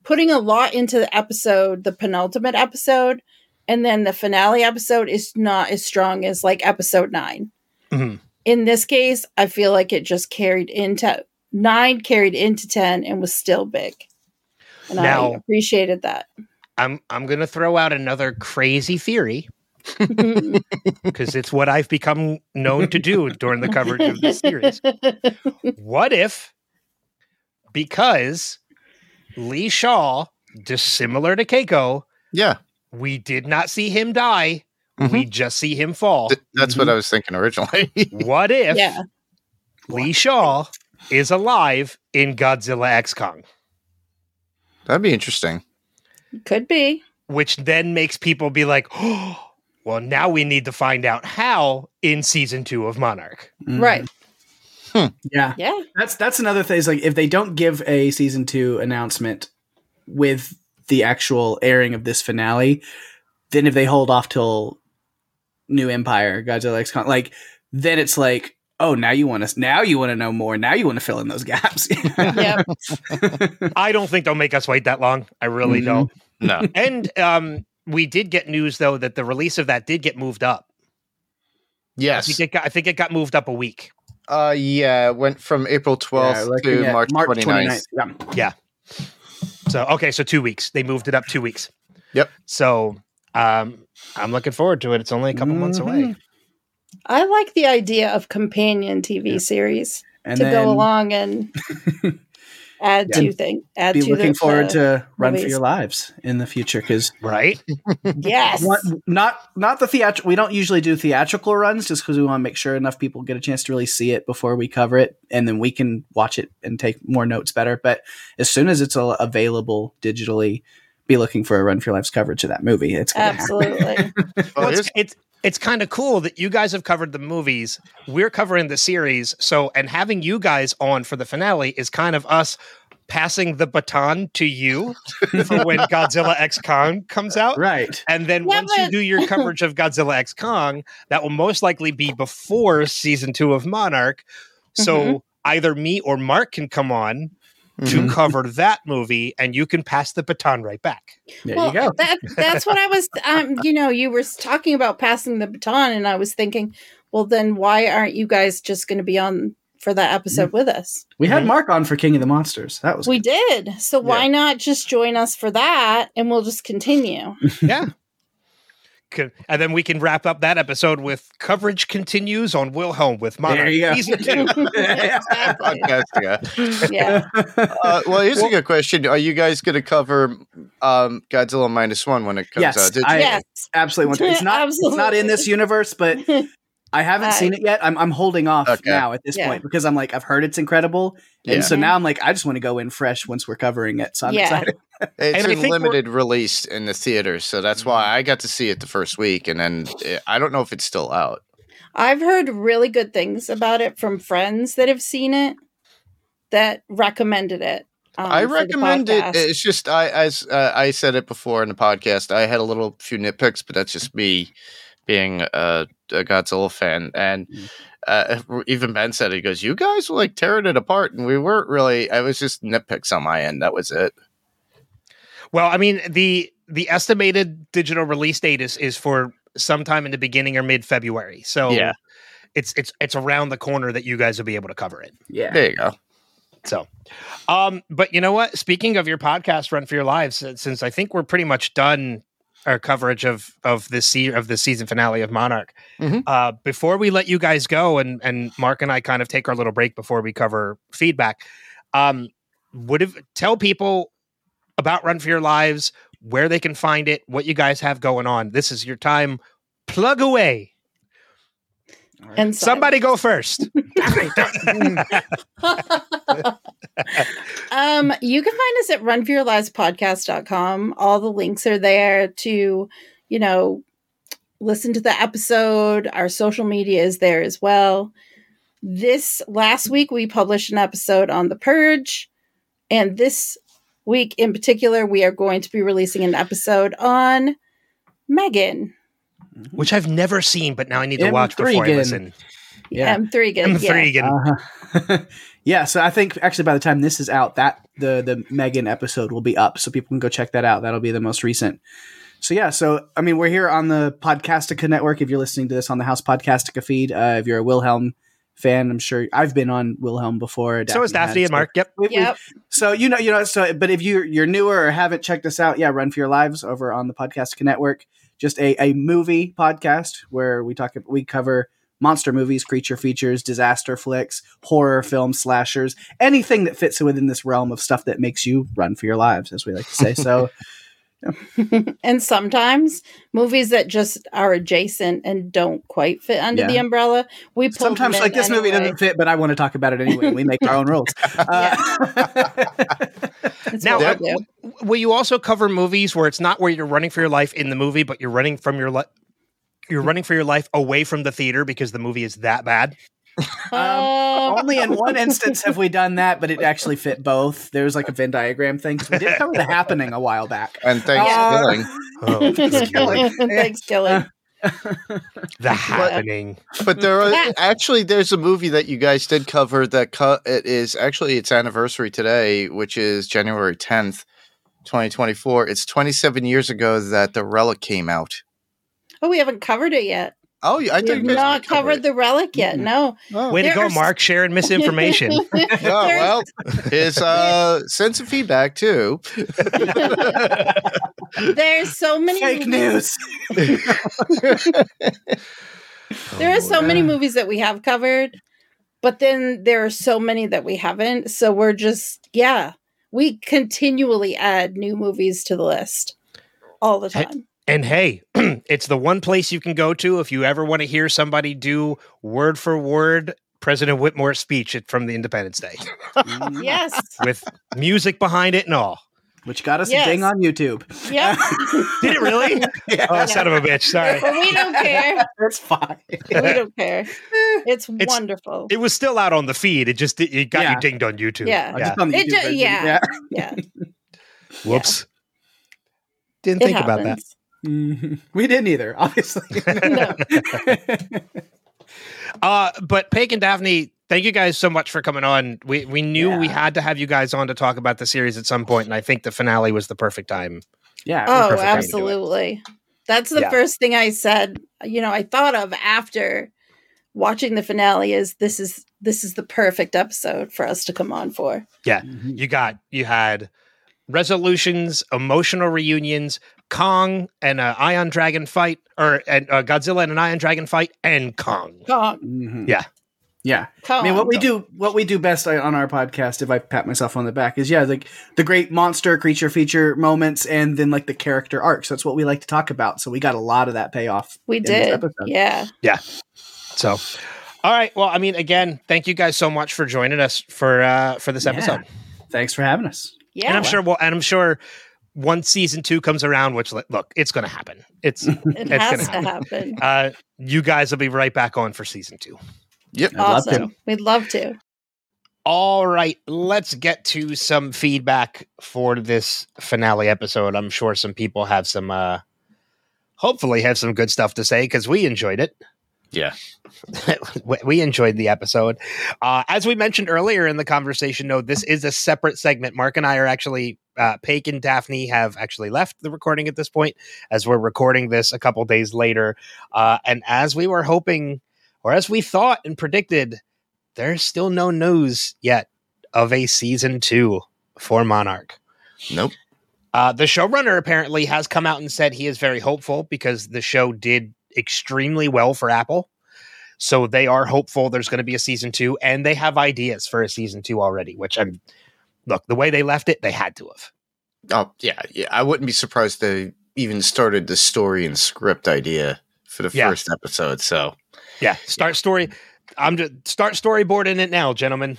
putting a lot into the episode, the penultimate episode, and then the finale episode is not as strong as like episode 9 Mhm. In this case, I feel like it just carried into nine, carried into 10, and was still big. And Now- I appreciated that. I'm I'm gonna throw out another crazy theory because it's what I've become known to do during the coverage of this series. What if, because Lee Shaw, dissimilar to Keiko, yeah. we did not see him die. We just see him fall. Th- that's what Mhm. I was thinking originally. What if yeah. Lee Shaw is alive in Godzilla X Kong? That'd be interesting. Could be. Which then makes people be like, oh, well, now we need to find out how in season two of Monarch. Mhm. Right. Yeah. Yeah. That's that's another thing. Is like if they don't give a season two announcement with the actual airing of this finale, then if they hold off till New Empire, Godzilla X Kong, like then it's like, oh, now you want to now you want to know more. Now you want to fill in those gaps. Yep. I don't think they'll make us wait that long. I really Mhm. don't. No. And um, we did get news though that the release of that did get moved up. I Yes. think it got, I think it got moved up a week. Uh, yeah. It went from April 12th Yeah, looking to at March, 29th. 29th. Yeah. So okay, so two weeks. They moved it up two weeks. Yep. So um, I'm looking forward to it. It's only a couple months away. I like the idea of companion TV series And to then, go along and add Yeah. to thing. Add Be to looking the, forward uh, to Run for. Your Lives in the future because right? yes. not not the theatrical. We don't usually do theatrical runs just because we want to make sure enough people get a chance to really see it before we cover it, and then we can watch it and take more notes better. But as soon as it's all available digitally, be looking for a Run for Your Lives coverage of that movie. It's. Absolutely. Well, Well, it's, it's it's kind of cool that you guys have covered the movies. We're covering the series. So, and having you guys on for the finale is kind of us passing the baton to you for when Godzilla X Kong comes out. Right. And then Yeah, once you do your coverage of Godzilla X Kong, that will most likely be before season two of Monarch. So Mhm. either me or Mark can come on to Mhm. cover that movie, and you can pass the baton right back. There well, you go. that that's what I was. Um, you know, you were talking about passing the baton, and I was thinking, well, then why aren't you guys just going to be on for that episode with us? We had Mark on for King of the Monsters. That was We did. So why not just join us for that, and we'll just continue? Yeah. Could- And then we can wrap up that episode with coverage continues on Wilhelm with Monarch There you go. season two. exactly. Podcast, yeah. Yeah. Uh, well, here's a good question: Are you guys going to cover um, Godzilla minus one when it comes Yes, out? Did I- yes. absolutely want to. It's not. It's not in this universe, but I haven't I- seen it yet. I'm I'm holding off Okay. now at this Yeah. point because I'm like I've heard it's incredible, and Yeah. so now I'm like I just want to go in fresh once we're covering it. So I'm Yeah. excited. It's in limited release in the theaters, so that's why I got to see it the first week, and then eh, I don't know if it's still out. I've heard really good things about it from friends that have seen it that recommended it. um, I recommend it. It's just I as uh, I said it before in the podcast. I had a little few nitpicks, but that's just me being a, a Godzilla fan. And Mm. uh, even Ben said it. He goes, "You guys were like tearing it apart," and we weren't really. I was just nitpicks on my end. That was it. Well, I mean the the estimated digital release date is is for sometime in the beginning or mid February. So Yeah. it's it's it's around the corner that you guys will be able to cover it. Yeah. There you go. So, um, but you know what? Speaking of your podcast, Run for Your Lives, uh, since I think we're pretty much done our coverage of of this se- of the season finale of Monarch. Mhm. Uh, before we let you guys go, and and Mark and I kind of take our little break before we cover feedback. Um, would have tell people about Run for Your Lives, where they can find it, what you guys have going on. This is your time. Plug away. and Somebody go first. um, you can find us at runforyourlivespodcast.com. All the links are there to, you know, listen to the episode. Our social media is there as well. This last week, we published an episode on The Purge. And this week in particular, we are going to be releasing an episode on M3GAN. Which I've never seen, but now I need to watch before I listen. Yeah. M3 again. I'm yeah. three again. Uh-huh. yeah, so I think actually by the time this is out, that the the M3GAN episode will be up, so people can go check that out. That'll be the most recent. So yeah, so I mean, we're here on the Podcastica network. If you're listening to this on the House Podcastica feed, uh, if you're a Wilhelm fan, I'm sure I've been on Wilhelm before. so is Daphne has, and Mark. Yep. we- we- Yep. so you know, you know, so but if you you're newer or haven't checked us out, yeah, Run for Your Lives over on the Podcast network. Just a, a movie podcast where we talk we cover monster movies, creature features, disaster flicks, horror films, slashers, anything that fits within this realm of stuff that makes you run for your lives, as we like to say. So and sometimes movies that just are adjacent and don't quite fit under Yeah. the umbrella, we pull sometimes like this movie anyway. doesn't fit, but I want to talk about it anyway. We make our own rules. Uh, Now, what uh, w- will you also cover movies where it's not where you're running for your life in the movie, but you're running from your life? You're running for your life away from the theater because the movie is that bad. Uh, Only in one instance have we done that, but it actually fit both. There was like a Venn diagram thing. 'cause we did cover the happening a while back. And thanks Uh, for killing. Oh, Thanks, Gilly. the happening. But there are actually there's a movie that you guys did cover that cut it is actually its anniversary today, which is January 10th, 2024. It's 27 years ago that The Relic came out. Oh, we haven't covered it yet. Oh, yeah, I We think you guys not did cover covered the relic yet. No. Oh. Way to go, are Mark, sharing misinformation. Yeah, well, his uh, sense of feedback too. There's so many Fake movies- news. There are so many movies that we have covered, but then there are so many that we haven't. So we're just, yeah, we continually add new movies to the list all the Hey- time. And hey, it's the one place you can go to if you ever want to hear somebody do word for word President Whitmore's speech from the Independence Day. Yes. with music behind it and all. Which got us Yes. a ding on YouTube. Yeah. Did it really? yeah. Oh, son of a bitch. Sorry. but we don't care. It's fine. We don't care. It's, It's- wonderful. It was still out on the feed. It just it got Yeah. you dinged on YouTube. Yeah. Just on the It YouTube ju- version. yeah. yeah. Whoops. Didn't It think about that. Happens. Mhm. We didn't either, obviously. No. Uh, but Pake and Daphne, thank you guys so much for coming on. We we knew we had to have you guys on to talk about the series at some point, and I think the finale was the perfect time. yeah. Oh, perfect time to do it. absolutely. That's the Yeah. first thing I said, you know, I thought of after watching the finale is this is this is the perfect episode for us to come on for. Mhm. You got you had resolutions, emotional reunions, Kong and an Ion Dragon fight, or and uh, Godzilla and an Ion Dragon fight, and Kong. Kong, Mhm. Yeah. Yeah. Kong. I mean, what we do, what we do best on our podcast, if I pat myself on the back, is yeah, like the great monster creature feature moments, and then like the character arcs. That's what we like to talk about. So we got a lot of that payoff. we in did. episode. Yeah. So, all right. Well, I mean, again, thank you guys so much for joining us for uh for this Yeah. episode. Thanks for having us. Yeah. and I'm sure. Well, and I'm sure once season two comes around, which look, it's going to happen. It's it it's has gonna to happen. uh, you guys will be right back on for season two. Yep. I'd love to. awesome. We'd love to. All right, let's get to some feedback for this finale episode. I'm sure some people have some, uh, hopefully, have some good stuff to say because we enjoyed it. Yeah. We- enjoyed the episode. Uh, as we mentioned earlier in the conversation, no, this is a separate segment. Mark and I are actually, uh, Pake and Daphne have actually left the recording at this point as we're recording this a couple days later. Uh, and as we were hoping, or as we thought and predicted, there's still no news yet of a season two for Monarch. Nope. Uh, the showrunner apparently has come out and said he is very hopeful because the show did extremely well for Apple. So they are hopeful there's going to be a season two, and they have ideas for a season two already. Which I'm look the way they left it, they had to have. Oh yeah, yeah. I wouldn't be surprised they even started the story and script idea for the Yeah. first episode. So Yeah, start story. I'm just start storyboarding it now, gentlemen,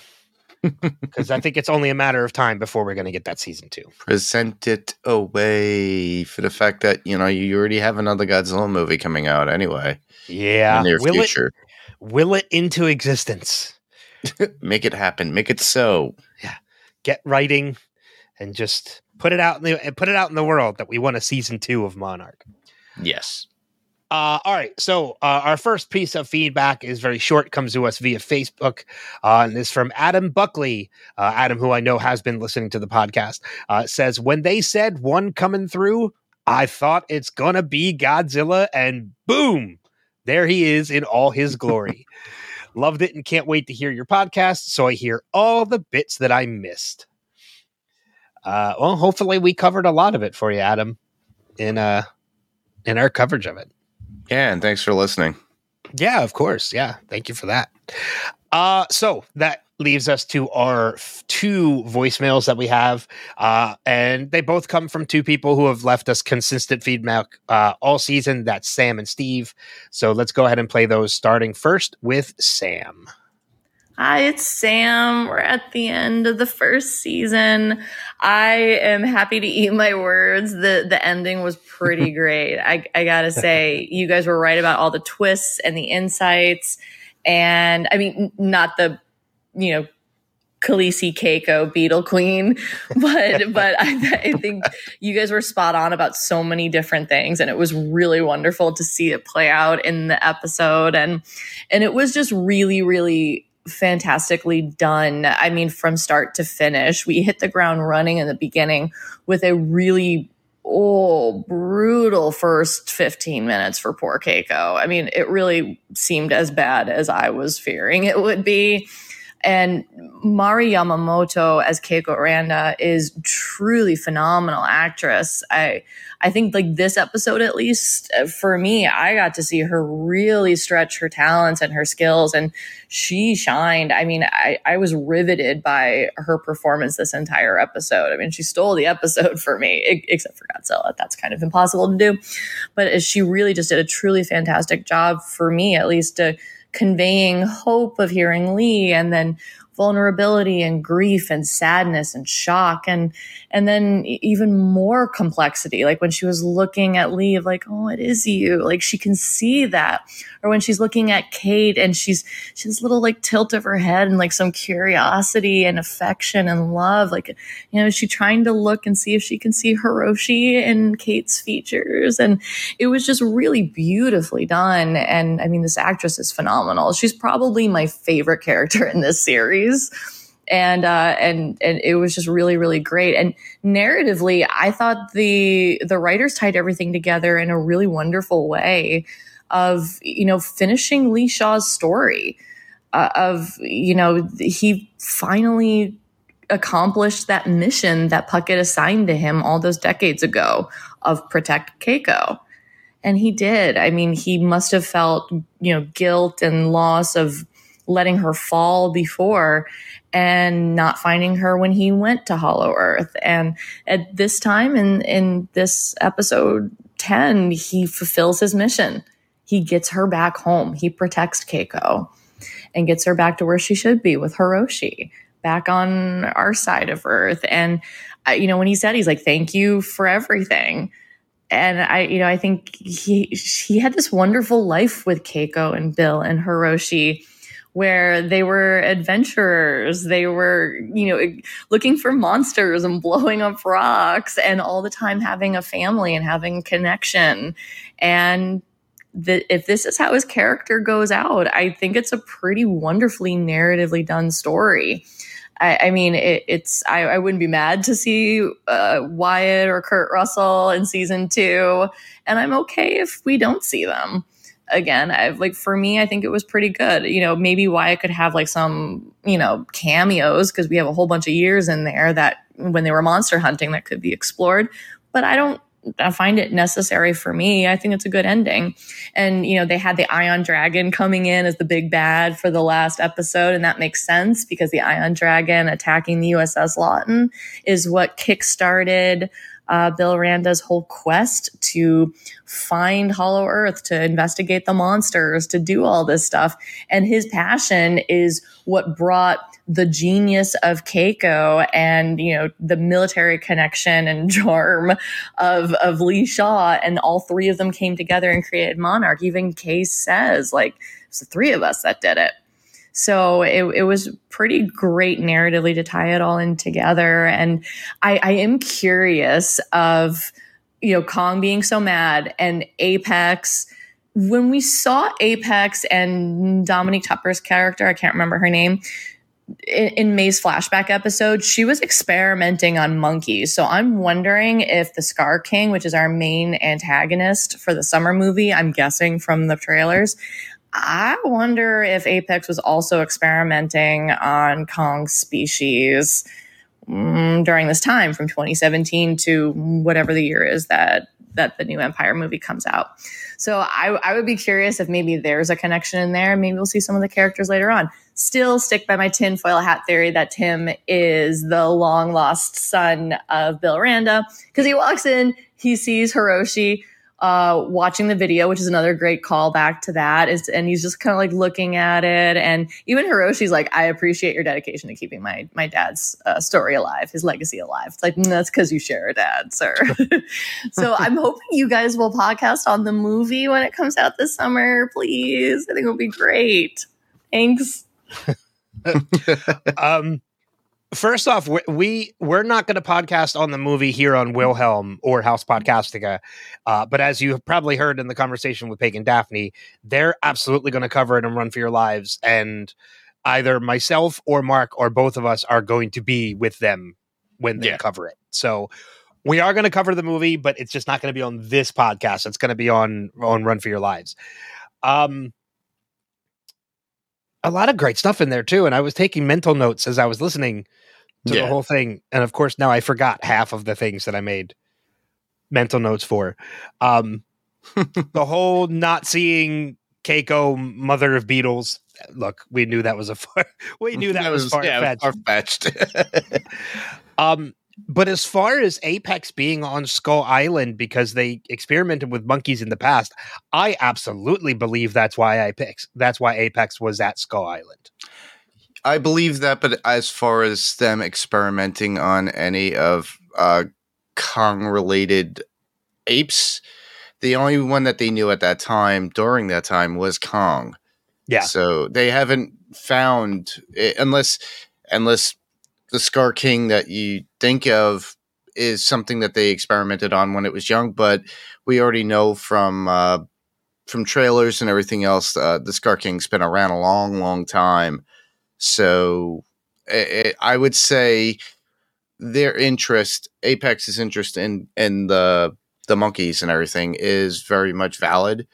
because I think it's only a matter of time before we're going to get that season two. present it away for the fact that you know you already have another Godzilla movie coming out anyway Yeah, in will it future. will it into existence? Make it happen. Make it so. Yeah, get writing and just put it out in the put it out in the world that we want a season two of Monarch. Yes. Uh, all right. So uh, our first piece of feedback is very short. Comes to us via Facebook, uh, and is from Adam Buckley. Uh, Adam, who I know has been listening to the podcast, uh, says when they said one coming through, I thought it's gonna be Godzilla, and boom, there he is in all his glory. Loved it and can't wait to hear your podcast. So I hear all the bits that I missed. Uh, well, hopefully we covered a lot of it for you, Adam, in uh in our coverage of it. Yeah, and thanks for listening. Yeah, of course. Yeah, thank you for that. Uh, so that leaves us to our f- two voicemails that we have, uh, and they both come from two people who have left us consistent feedback uh, all season. That's Sam and Steve. So let's go ahead and play those. Starting first with Sam. Hi, it's Sam. We're at the end of the first season. I am happy to eat my words. The the ending was pretty great. I, I gotta say, you guys were right about all the twists and the insights. And I mean, not the, you know, Khaleesi Keiko Beetle Queen, but but I, I think you guys were spot on about so many different things, and it was really wonderful to see it play out in the episode. And and it was just really, really fantastically done. I mean, from start to finish, we hit the ground running in the beginning with a really oh brutal first 15 minutes for poor Keiko. I mean, it really seemed as bad as I was fearing it would be. And Mari Yamamoto as Keiko Randa is truly phenomenal actress. I I think like this episode at least uh, for me, I got to see her really stretch her talents and her skills and she shined. I mean, I, I was riveted by her performance this entire episode. I mean, she stole the episode for me, except for Godzilla. That's kind of impossible to do. But she really just did a truly fantastic job for me, at least to conveying hope of hearing Lee and then vulnerability and grief and sadness and shock. And and then even more complexity like when she was looking at Lee of like oh it is you like she can see that. Or when she's looking at Kate and she's she's little like tilt of her head and like some curiosity and affection and love like you know she trying to look and see if she can see Hiroshi in Kate's features? And it was just really beautifully done. And I mean this actress is phenomenal. She's probably my favorite character in this series and uh, and and it was just really really great. And narratively, I thought the the writers tied everything together in a really wonderful way of you know finishing Lee Shaw's story uh, of you know he finally accomplished that mission that Puckett assigned to him all those decades ago of protect Keiko. And he did. I mean, he must have felt, you know, guilt and loss of letting her fall before and not finding her when he went to Hollow Earth. And at this time in, in this episode 10, he fulfills his mission. He gets her back home. He protects Keiko and gets her back to where she should be with Hiroshi, back on our side of Earth. And, you know, when he said, he's like, thank you for everything and I, you know, I think he he had this wonderful life with Keiko and Bill and Hiroshi where they were adventurers. They were, you know, looking for monsters and blowing up rocks and all the time having a family and having connection. And that if this is how his character goes out, I think it's a pretty wonderfully narratively done story. I, I mean, it, it's I, I, wouldn't be mad to see uh, Wyatt or Kurt Russell in season two, and I'm okay if we don't see them again i've like for me i think it was pretty good you know maybe Wyatt could have like some you know cameos because we have a whole bunch of years in there that when they were monster hunting that could be explored but i don't I find it necessary for me. I think it's a good ending. And, you know, they had the Ion Dragon coming in as the big bad for the last episode. And that makes sense because the Ion Dragon attacking the USS Lawton is what kickstarted uh, Bill Randa's whole quest to find Hollow Earth, to investigate the monsters, to do all this stuff. And his passion is what brought the genius of Keiko and, you know, the military connection and charm of, of Lee Shaw. And all three of them came together and created Monarch. Even Case says, like, it's the three of us that did it. So it, it was pretty great narratively to tie it all in together. And I, I am curious of, you know, Kong being so mad and Apex. When we saw Apex and Dominique Tipper's character, I can't remember her name, in, in May's flashback episode, she was experimenting on monkeys. So I'm wondering if the Scar King, which is our main antagonist for the summer movie, I'm guessing from the trailers, I wonder if Apex was also experimenting on Kong's species mm, during this time from 2017 to whatever the year is that that the new Empire movie comes out. So I, I would be curious if maybe there's a connection in there. Maybe we'll see some of the characters later on. Still stick by my tinfoil hat theory that Tim is the long lost son of Bill Randa because he walks in, he sees Hiroshi uh, watching the video, which is another great callback to that. Is and he's just kind of like looking at it, and even Hiroshi's like, "I appreciate your dedication to keeping my my dad's uh, story alive, his legacy alive." It's like mm, that's because you share a dad, sir. so I'm hoping you guys will podcast on the movie when it comes out this summer, please. I think it would be great. Thanks. um, First off, we we're not going to podcast on the movie here on Wilhelm or House Podcastica, uh, but as you have probably heard in the conversation with Pake and Daphne, they're absolutely going to cover it and run for your lives. And either myself or Mark or both of us are going to be with them when they yeah. cover it. So we are going to cover the movie, but it's just not going to be on this podcast. It's going to be on on Run for Your Lives. Um, a lot of great stuff in there too. And I was taking mental notes as I was listening to Yeah. the whole thing. And of course, now I forgot half of the things that I made mental notes for. Um, the whole not seeing Keiko, mother of beetles. Look, we knew that was a far. We knew that, was far fetched. far fetched. Um, but as far as Apex being on Skull Island because they experimented with monkeys in the past, I absolutely believe that's why Apex. That's why Apex was at Skull Island. I believe that, but as far as them experimenting on any of uh, Kong related apes, the only one that they knew at that time during that time was Kong. Yeah. So they haven't found eh, unless unless the Scar King that you think of is something that they experimented on when it was young, but we already know from uh, from trailers and everything else, uh, the Scar King's been around a long, long time. So i i I would say their interest, Apex's interest in in the the monkeys and everything, is very much valid.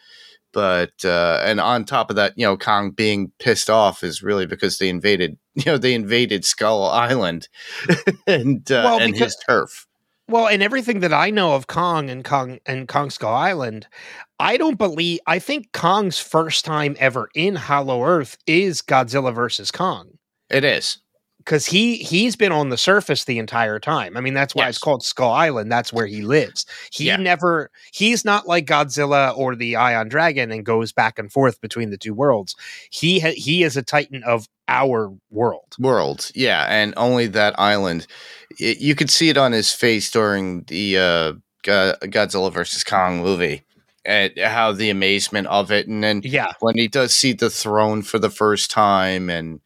But uh, and on top of that, you know, Kong being pissed off is really because they invaded, you know, they invaded Skull Island and uh, Well, and because- his turf. Well, and everything that I know of Kong and Kong and Kong Skull Island, I don't believe. I think Kong's first time ever in Hollow Earth is Godzilla versus Kong It is. Because he he's been on the surface the entire time. I mean, that's why it's called Skull Island. That's where he lives. He Yeah. never. He's not like Godzilla or the Ion Dragon and goes back and forth between the two worlds. He ha- he is a Titan of our world. world yeah and only that island Y- you could see it on his face during the uh Go- godzilla versus kong movie and how the amazement of it and then Yeah, when he does see the throne for the first time and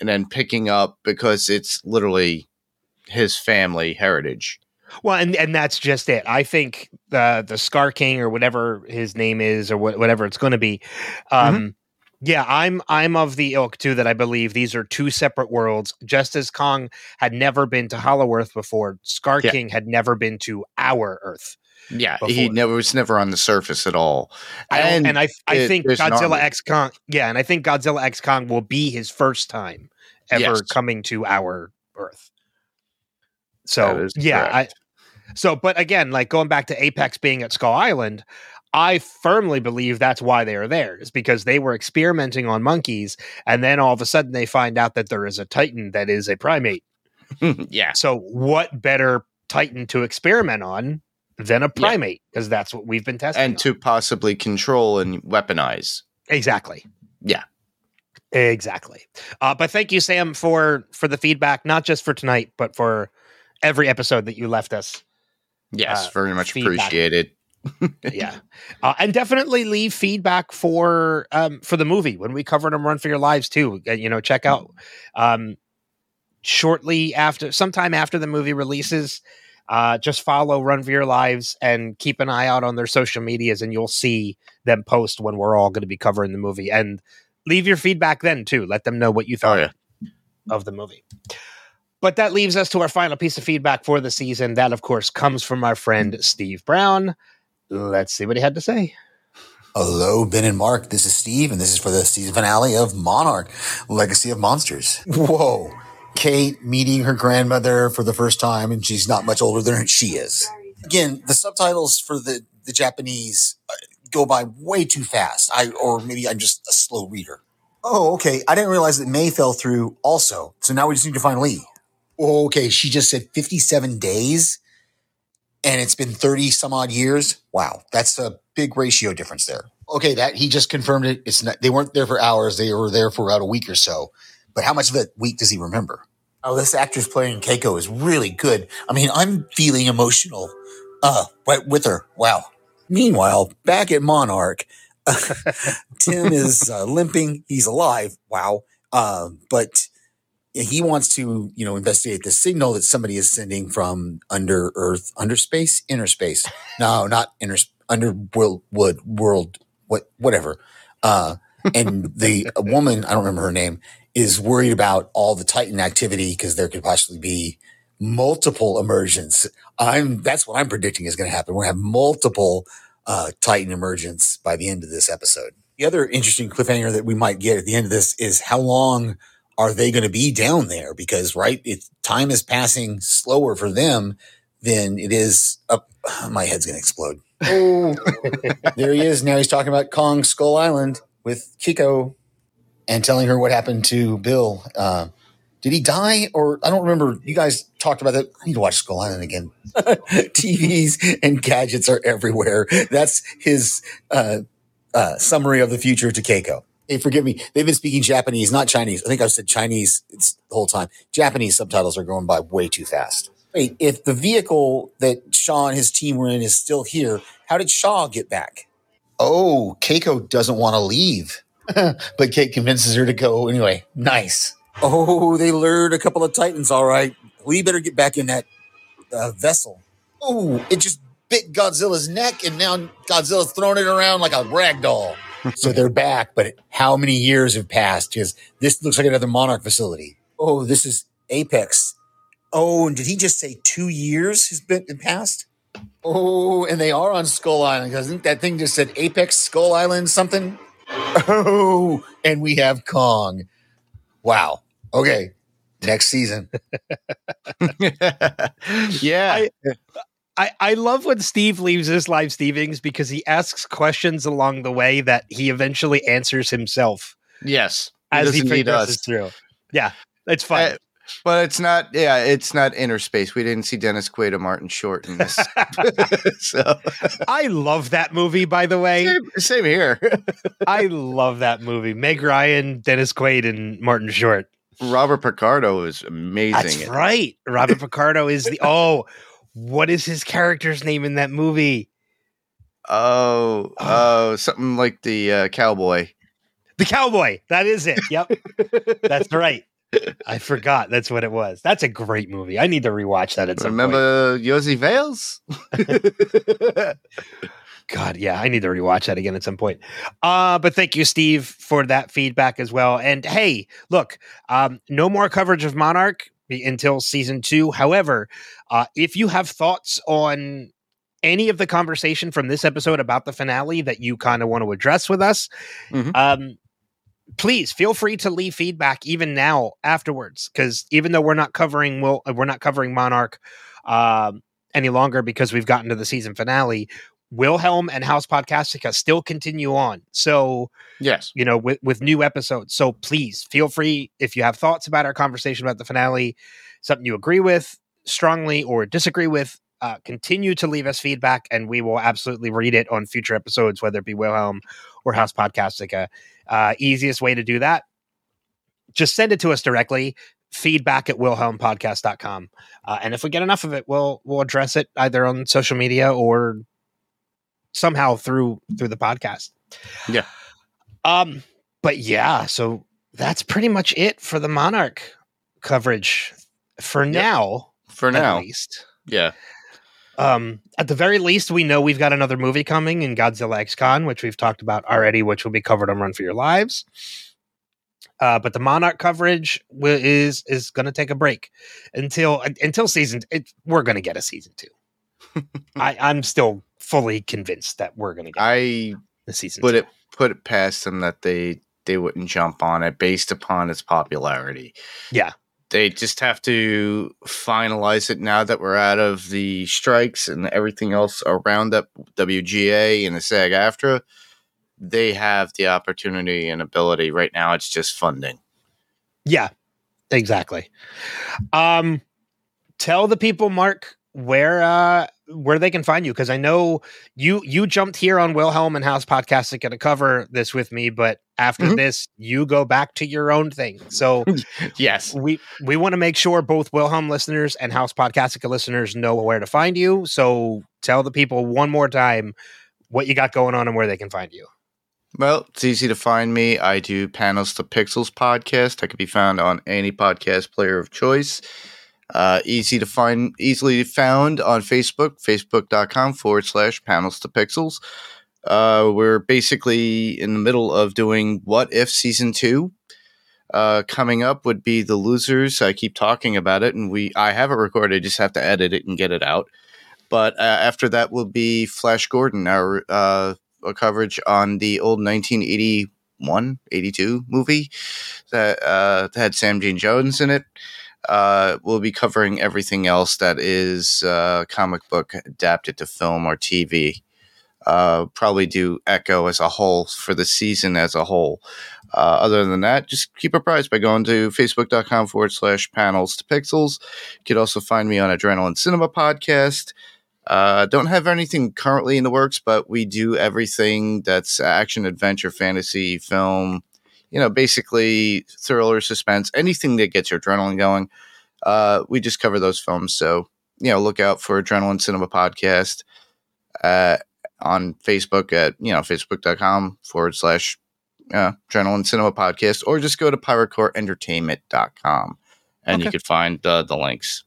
and then picking up because it's literally his family heritage Well, and and that's just it. I think the the Scar King or whatever his name is or wha- whatever it's going to be. Um, Yeah, I'm I'm of the ilk too that I believe these are two separate worlds. Just as Kong had never been to Hollow Earth before, Scar Yeah. King had never been to our Earth. Yeah he never was never on the surface at all I and, I I it- think Godzilla. X Kong. Yeah, and I think Godzilla X Kong will be his first time ever Yes. coming to our Earth. So yeah, I. So, but again, like going back to Apex being at Skull Island, I firmly believe that's why they are there, is because they were experimenting on monkeys, and then all of a sudden they find out that there is a Titan that is a primate. yeah So, what better Titan to experiment on than a primate? Because that's what we've been testing. and on. to possibly control and weaponize exactly, Yeah. exactly. Uh, but thank you, Sam, for for the feedback, not just for tonight, but for every episode that you left us. yes Uh, very much feedback. appreciated yeah uh, and definitely leave feedback for um for the movie when we covered them run for your lives too Uh, you know check out um shortly after sometime after the movie releases uh just follow run for your lives and keep an eye out on their social medias and you'll see them post when we're all going to be covering the movie and leave your feedback then too let them know what you oh thought yeah of the movie. But that leaves us to our final piece of feedback for the season. That, of course, comes from our friend Steve Brown. Let's see what he had to say. Hello, Ben and Mark. This is Steve, and this is for the season finale of Monarch Legacy of Monsters. Whoa. Kate meeting her grandmother for the first time, and she's not much older than she is. Again, the subtitles for the, the Japanese uh, go by way too fast. I Or maybe I'm just a slow reader. Oh, okay. I didn't realize that May fell through also. So now we just need to find Lee. Oh, okay. She just said 57 days and it's been 30 some odd years. Wow, that's a big ratio difference there. Okay, that he just confirmed it. It's not they weren't there for hours, they were there for about a week or so. But how much of that week does he remember? Oh, this actress playing Keiko is really good. I mean, I'm feeling emotional uh right with her. Wow. Meanwhile, back at Monarch, Tim is uh, limping. He's alive. Wow. Um, but he wants to, you know, investigate the signal that somebody is sending from under Earth, under space, inner space. No, not inner, under world, wood, world, what, whatever. Uh, and the woman, I don't remember her name, is worried about all the Titan activity because there could possibly be multiple emergence. I'm that's what I'm predicting is going to happen. We're going to have multiple uh, Titan emergence by the end of this episode. The other interesting cliffhanger that we might get at the end of this is how long are they going to be down there? Because right, it, time is passing slower for them than it is up. My head's going to explode. There he is. Now he's talking about Kong Skull Island with Keiko and telling her what happened to Bill. Uh, did he die or I don't remember. You guys talked about that. I need to watch Skull Island again. TVs and gadgets are everywhere. That's his uh, uh, summary of the future to Keiko. Hey, forgive me. They've been speaking Japanese, not Chinese. I think I've said Chinese the whole time. Japanese subtitles are going by way too fast. Wait, if the vehicle that Shaw and his team were in is still here, how did Shaw get back? Oh, Keiko doesn't want to leave, but Kate convinces her to go anyway. Nice. Oh, they lured a couple of Titans, all right. We better get back in that uh, vessel. Oh, it just bit Godzilla's neck, and now Godzilla's throwing it around like a rag doll. so they're back, but how many years have passed? Because this looks like another Monarch facility. Oh, this is Apex. Oh, and did he just say two years has been passed? Oh, and they are on Skull Island because I think that thing just said Apex Skull Island something. Oh, and we have Kong. Wow. Okay. Next season. yeah. I, I, I love when Steve leaves his live Stevings because he asks questions along the way that he eventually answers himself yes. as he doesn't progresses through. Yeah, it's fun. Uh, but it's not. Yeah, it's not inner space. We didn't see Dennis Quaid or Martin Short in this. so I love that movie, by the way. same, same here. I love that movie. Meg Ryan, Dennis Quaid, and Martin Short. Robert Picardo is amazing. That's right. Robert Picardo is the oh, what is his character's name in that movie? Oh, oh, something like the uh, cowboy. The cowboy. That is it. Yep. That's right. I forgot. That's what it was. That's a great movie. I need to rewatch that at some point. Remember Yosi Vales? God, yeah, I need to rewatch that again at some point. Uh, but thank you, Steve, for that feedback as well. And hey, look, um, no more coverage of Monarch until season two. However, uh, if you have thoughts on any of the conversation from this episode about the finale that you kind of want to address with us, Mhm. um, please feel free to leave feedback even now afterwards. Because even though we're not covering, well, we're not covering Monarch um, any longer because we've gotten to the season finale. Wilhelm and House Podcastica still continue on. So, yes. you know, with, with new episodes. So please feel free if you have thoughts about our conversation about the finale, something you agree with strongly or disagree with, uh, continue to leave us feedback and we will absolutely read it on future episodes, whether it be Wilhelm House Podcastica. Uh, easiest way to do that, just send it to us directly. Feedback at wilhelmpodcast.com. Uh, and if we get enough of it, we'll we'll address it either on social media or somehow through through the podcast. Yeah. Um, but yeah, so that's pretty much it for the Monarch coverage for now. For now, at least. Yeah. Um, at the very least, we know we've got another movie coming in Godzilla X Kong, which we've talked about already, which will be covered on Run for Your Lives. Uh, but the Monarch coverage wi- is is going to take a break until until season. It, we're going to get a season two. I, I'm still fully convinced that we're going to get I the season. put two. it put it past them that they they wouldn't jump on it based upon its popularity. Yeah. They just have to finalize it now that we're out of the strikes and everything else around up WGA and the SAG AFTRA. They have the opportunity and ability right now. It's just funding. Yeah, exactly. Um, tell the people, Mark, where uh where they can find you because I know you you jumped here on Wilhelm and House Podcastica to cover this with me, but after Mhm. this, you go back to your own thing. So Yes. we we want to make sure both Wilhelm listeners and House Podcastica listeners know where to find you. So tell the people one more time what you got going on and where they can find you. Well, it's easy to find me. I do Panels to Pixels podcast. I can be found on any podcast player of choice. Uh, easy to find, easily found on Facebook, facebook.com forward slash panels to pixels. Uh, we're basically in the middle of doing What If Season 2. Uh, coming up would be The Losers. I keep talking about it, and we I have it recorded. I just have to edit it and get it out. But uh, after that will be Flash Gordon, our uh, a coverage on the old 1981, 82 movie that, uh, had Sam Jones in it. Uh, we'll be covering everything else that is uh, comic book adapted to film or TV. Uh, probably do Echo as a whole for the season as a whole. Uh, other than that, just keep apprised by going to facebook.com forward slash panels to pixels. You can also find me on Adrenaline Cinema Podcast. Uh, don't have anything currently in the works, but we do everything that's action, adventure, fantasy, film, you know, basically thriller, suspense, anything that gets your adrenaline going. Uh, we just cover those films. So, you know, look out for Adrenaline Cinema Podcast uh, on Facebook at, you know, facebook.com forward slash uh, Adrenaline Cinema Podcast, or just go to piratecorpsentertainment.com and you Okay. can find uh, the links.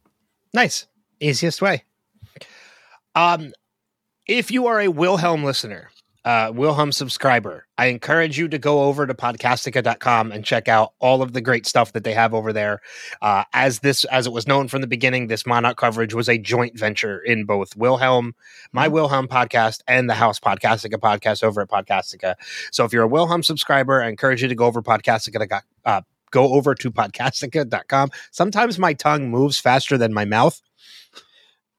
Nice. Easiest way. Um, if you are a Wilhelm listener, uh, Wilhelm subscriber, I encourage you to go over to podcastica.com and check out all of the great stuff that they have over there. Uh, as this, as it was known from the beginning, this Monarch coverage was a joint venture in both Wilhelm, my Wilhelm podcast, and the House Podcastica podcast over at Podcastica. So if you're a Wilhelm subscriber, I encourage you to go over Podcastica. Uh, go over to podcastica.com. Sometimes my tongue moves faster than my mouth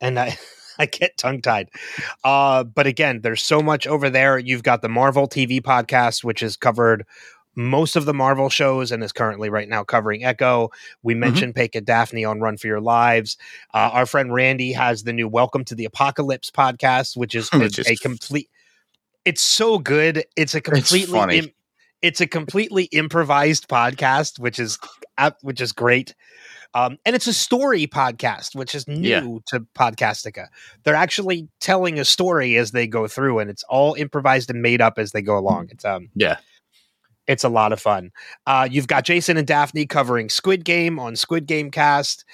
and I, I get tongue tied. Uh, but again, there's so much over there. You've got the Marvel TV podcast, which has covered most of the Marvel shows and is currently right now covering Echo. We mentioned Pake and Daphne on Run for Your Lives. Uh, our friend Randy has the new Welcome to the Apocalypse podcast, which is, Which a is- complete. It's so good. It's a completely. funny. im- it's a completely improvised podcast, which is ab- which is great. Um, and it's a story podcast, which is new Yeah. to Podcastica. They're actually telling a story as they go through, and it's all improvised and made up as they go along. It's um, Yeah. it's a lot of fun. Uh, you've got Jason and Daphne covering Squid Game on Squid Game Cast.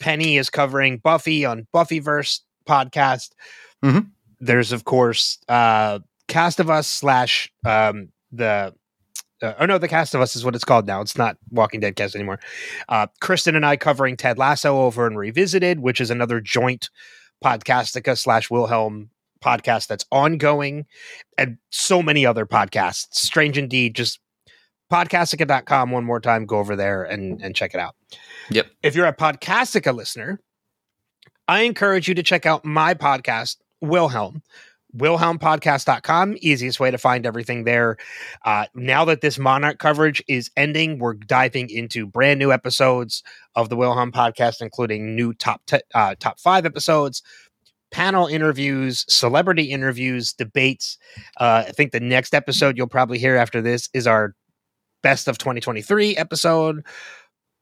Penny is covering Buffy on Buffyverse podcast. Mhm. There's of course uh, Cast of Us slash um, the. Uh, oh no, the Cast of Us is what it's called now. It's not Walking Dead cast anymore. Uh, Kristen and I covering Ted Lasso over and Revisited, which is another joint Podcastica slash Wilhelm podcast that's ongoing, and so many other podcasts. Strange indeed. Just podcastica.com one more time. Go over there and, and check it out. Yep. If you're a Podcastica listener, I encourage you to check out my podcast, Wilhelm. WilhelmPodcast.com, easiest way to find everything there. Uh, now that this Monarch coverage is ending, we're diving into brand new episodes of the Wilhelm podcast, including new top te- uh, top five episodes, panel interviews, celebrity interviews, debates. Uh, I think the next episode you'll probably hear after this is our best of 2023 episode.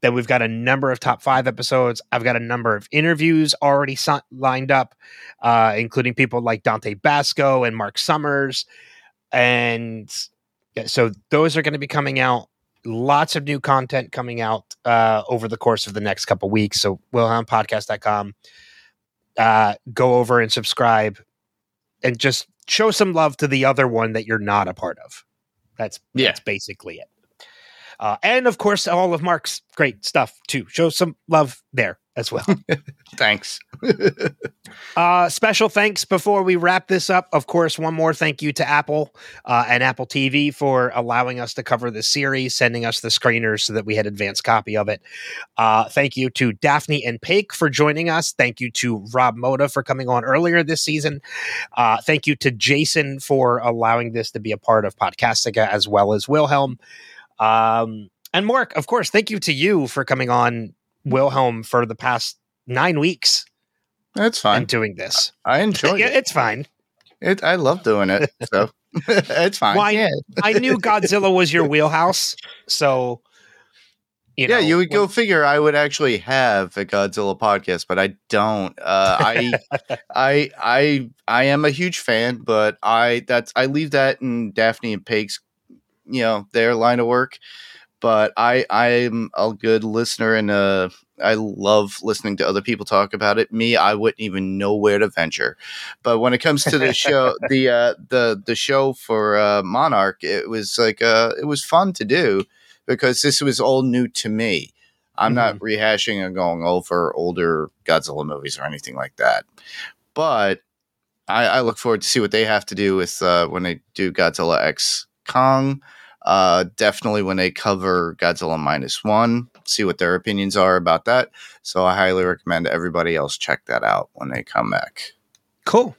Then we've got a number of top five episodes. I've got a number of interviews already lined up, uh, including people like Dante Basco and Mark Summers. And so those are going to be coming out. Lots of new content coming out uh, over the course of the next couple weeks. So wilhelmpodcast.com. Uh, go over and subscribe and just show some love to the other one that you're not a part of. That's Yeah. that's basically it. Uh, and of course, all of Mark's great stuff too. Show some love there as well. Thanks. Uh, special thanks before we wrap this up. Of course, one more thank you to Apple uh, and Apple TV for allowing us to cover this series, sending us the screeners so that we had advanced copy of it. Uh, thank you to Daphne and Pake for joining us. Thank you to Rob Moda for coming on earlier this season. Uh, thank you to Jason for allowing this to be a part of Podcastica as well as Wilhelm. Um, and Mark, of course, thank you to you for coming on Wilhelm for the past nine weeks That's fine. and doing this. I enjoy it. it's fine. it. I love doing it. So it's fine. Why- yeah. I knew Godzilla was your wheelhouse, so you know, yeah, you would go figure I would actually have a Godzilla podcast, but I don't. Uh, I, I, I, I am a huge fan, but I that's I leave that in Daphne and Pake's, you know, their line of work. But I, I'm a good listener, and uh, I love listening to other people talk about it. Me, I wouldn't even know where to venture. But when it comes to the show, the uh, the the show for uh, Monarch, it was like uh, it was fun to do because this was all new to me. I'm not rehashing and going over older Godzilla movies or anything like that. But I, I look forward to see what they have to do with uh, when they do Godzilla X Kong. Uh, definitely when they cover Godzilla minus one, see what their opinions are about that. So I highly recommend everybody else check that out when they come back. Cool.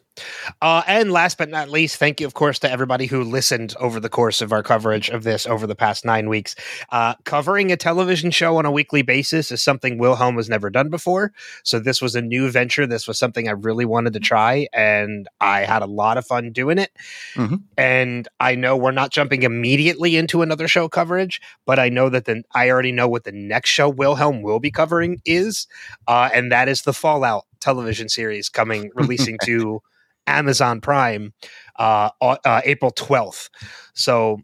Uh, and last but not least, thank you, of course, to everybody who listened over the course of our coverage of this over the past nine weeks. Uh, covering a television show on a weekly basis is something Wilhelm has never done before. So this was a new venture. This was something I really wanted to try, and I had a lot of fun doing it. Mhm. And I know we're not jumping immediately into another show coverage, but I know that the I already know what the next show Wilhelm will be covering is, uh, and that is the Fallout television series coming releasing to Amazon Prime uh, uh, April 12th. So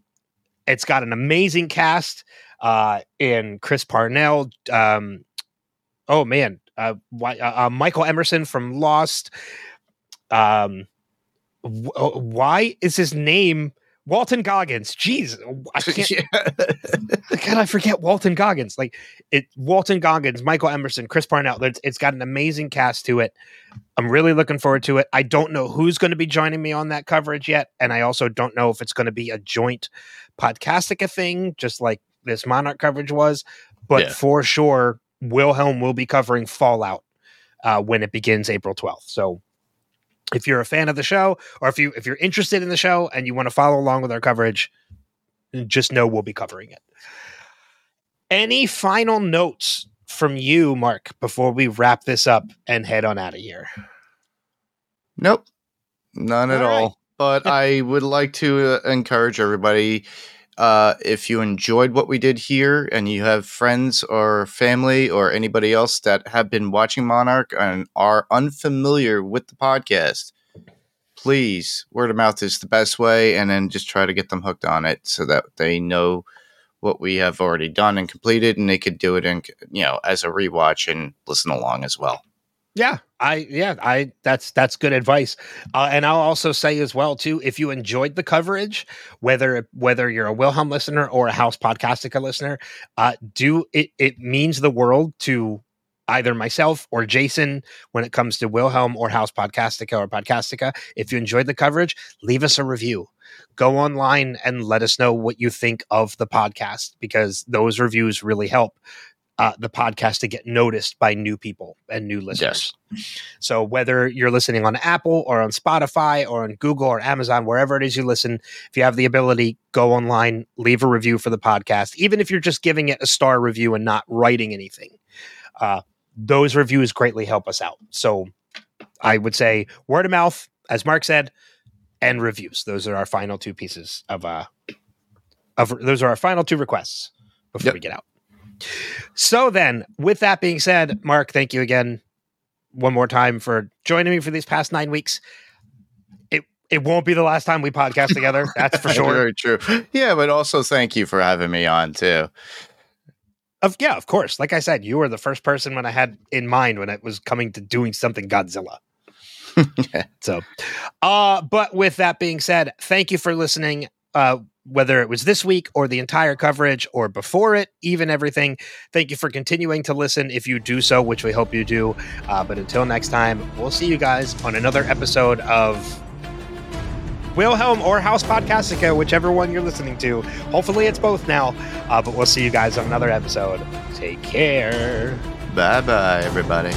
it's got an amazing cast uh, in Chris Parnell. Um, oh, man. Uh, why, uh, uh, Michael Emerson from Lost. Um, uh, why is his name Walton Goggins? Jeez, I can't. God, I forget Walton Goggins. Like it, Walton Goggins, Michael Emerson, Chris Parnell. It's, it's got an amazing cast to it. I'm really looking forward to it. I don't know who's going to be joining me on that coverage yet, and I also don't know if it's going to be a joint podcastica thing, just like this Monarch coverage was. But Yeah. for sure, Wilhelm will be covering Fallout uh, when it begins April 12th. So if you're a fan of the show, or if you if you're interested in the show and you want to follow along with our coverage, just know we'll be covering it. Any final notes from you, Mark, before we wrap this up and head on out of here? Nope, none at All right. all. But I would like to uh, encourage everybody uh, if you enjoyed what we did here and you have friends or family or anybody else that have been watching Monarch and are unfamiliar with the podcast, please, word of mouth is the best way. And then just try to get them hooked on it so that they know what we have already done and completed and they could do it in, you know, as a rewatch and listen along as well. Yeah, I yeah, I that's that's good advice. Uh, and I'll also say as well too, if you enjoyed the coverage, whether whether you're a Wilhelm listener or a House Podcastica listener, uh, do it it means the world to either myself or Jason when it comes to Wilhelm or House Podcastica or Podcastica. If you enjoyed the coverage, leave us a review. Go online and let us know what you think of the podcast because those reviews really help uh, the podcast to get noticed by new people and new listeners. So whether you're listening on Apple or on Spotify or on Google or Amazon, wherever it is you listen, if you have the ability, go online, leave a review for the podcast, even if you're just giving it a star review and not writing anything. Uh, those reviews greatly help us out. So I would say word of mouth, as Mark said, and reviews. Those are our final two pieces of uh of those are our final two requests before Yep. we get out. So then, with that being said, Mark, thank you again one more time for joining me for these past nine weeks. It it won't be the last time we podcast together. That's for sure. Very true. Yeah, but also thank you for having me on too. Of yeah, of course. Like I said, you were the first person when I had in mind when it was coming to doing something Godzilla. yeah. So, uh, but with that being said, thank you for listening. Uh, whether it was this week or the entire coverage or before it, even everything. Thank you for continuing to listen if you do so, which we hope you do. Uh, but until next time, we'll see you guys on another episode of Wilhelm or House Podcastica, whichever one you're listening to. Hopefully, it's both now. Uh, but we'll see you guys on another episode. Take care. Bye bye, everybody.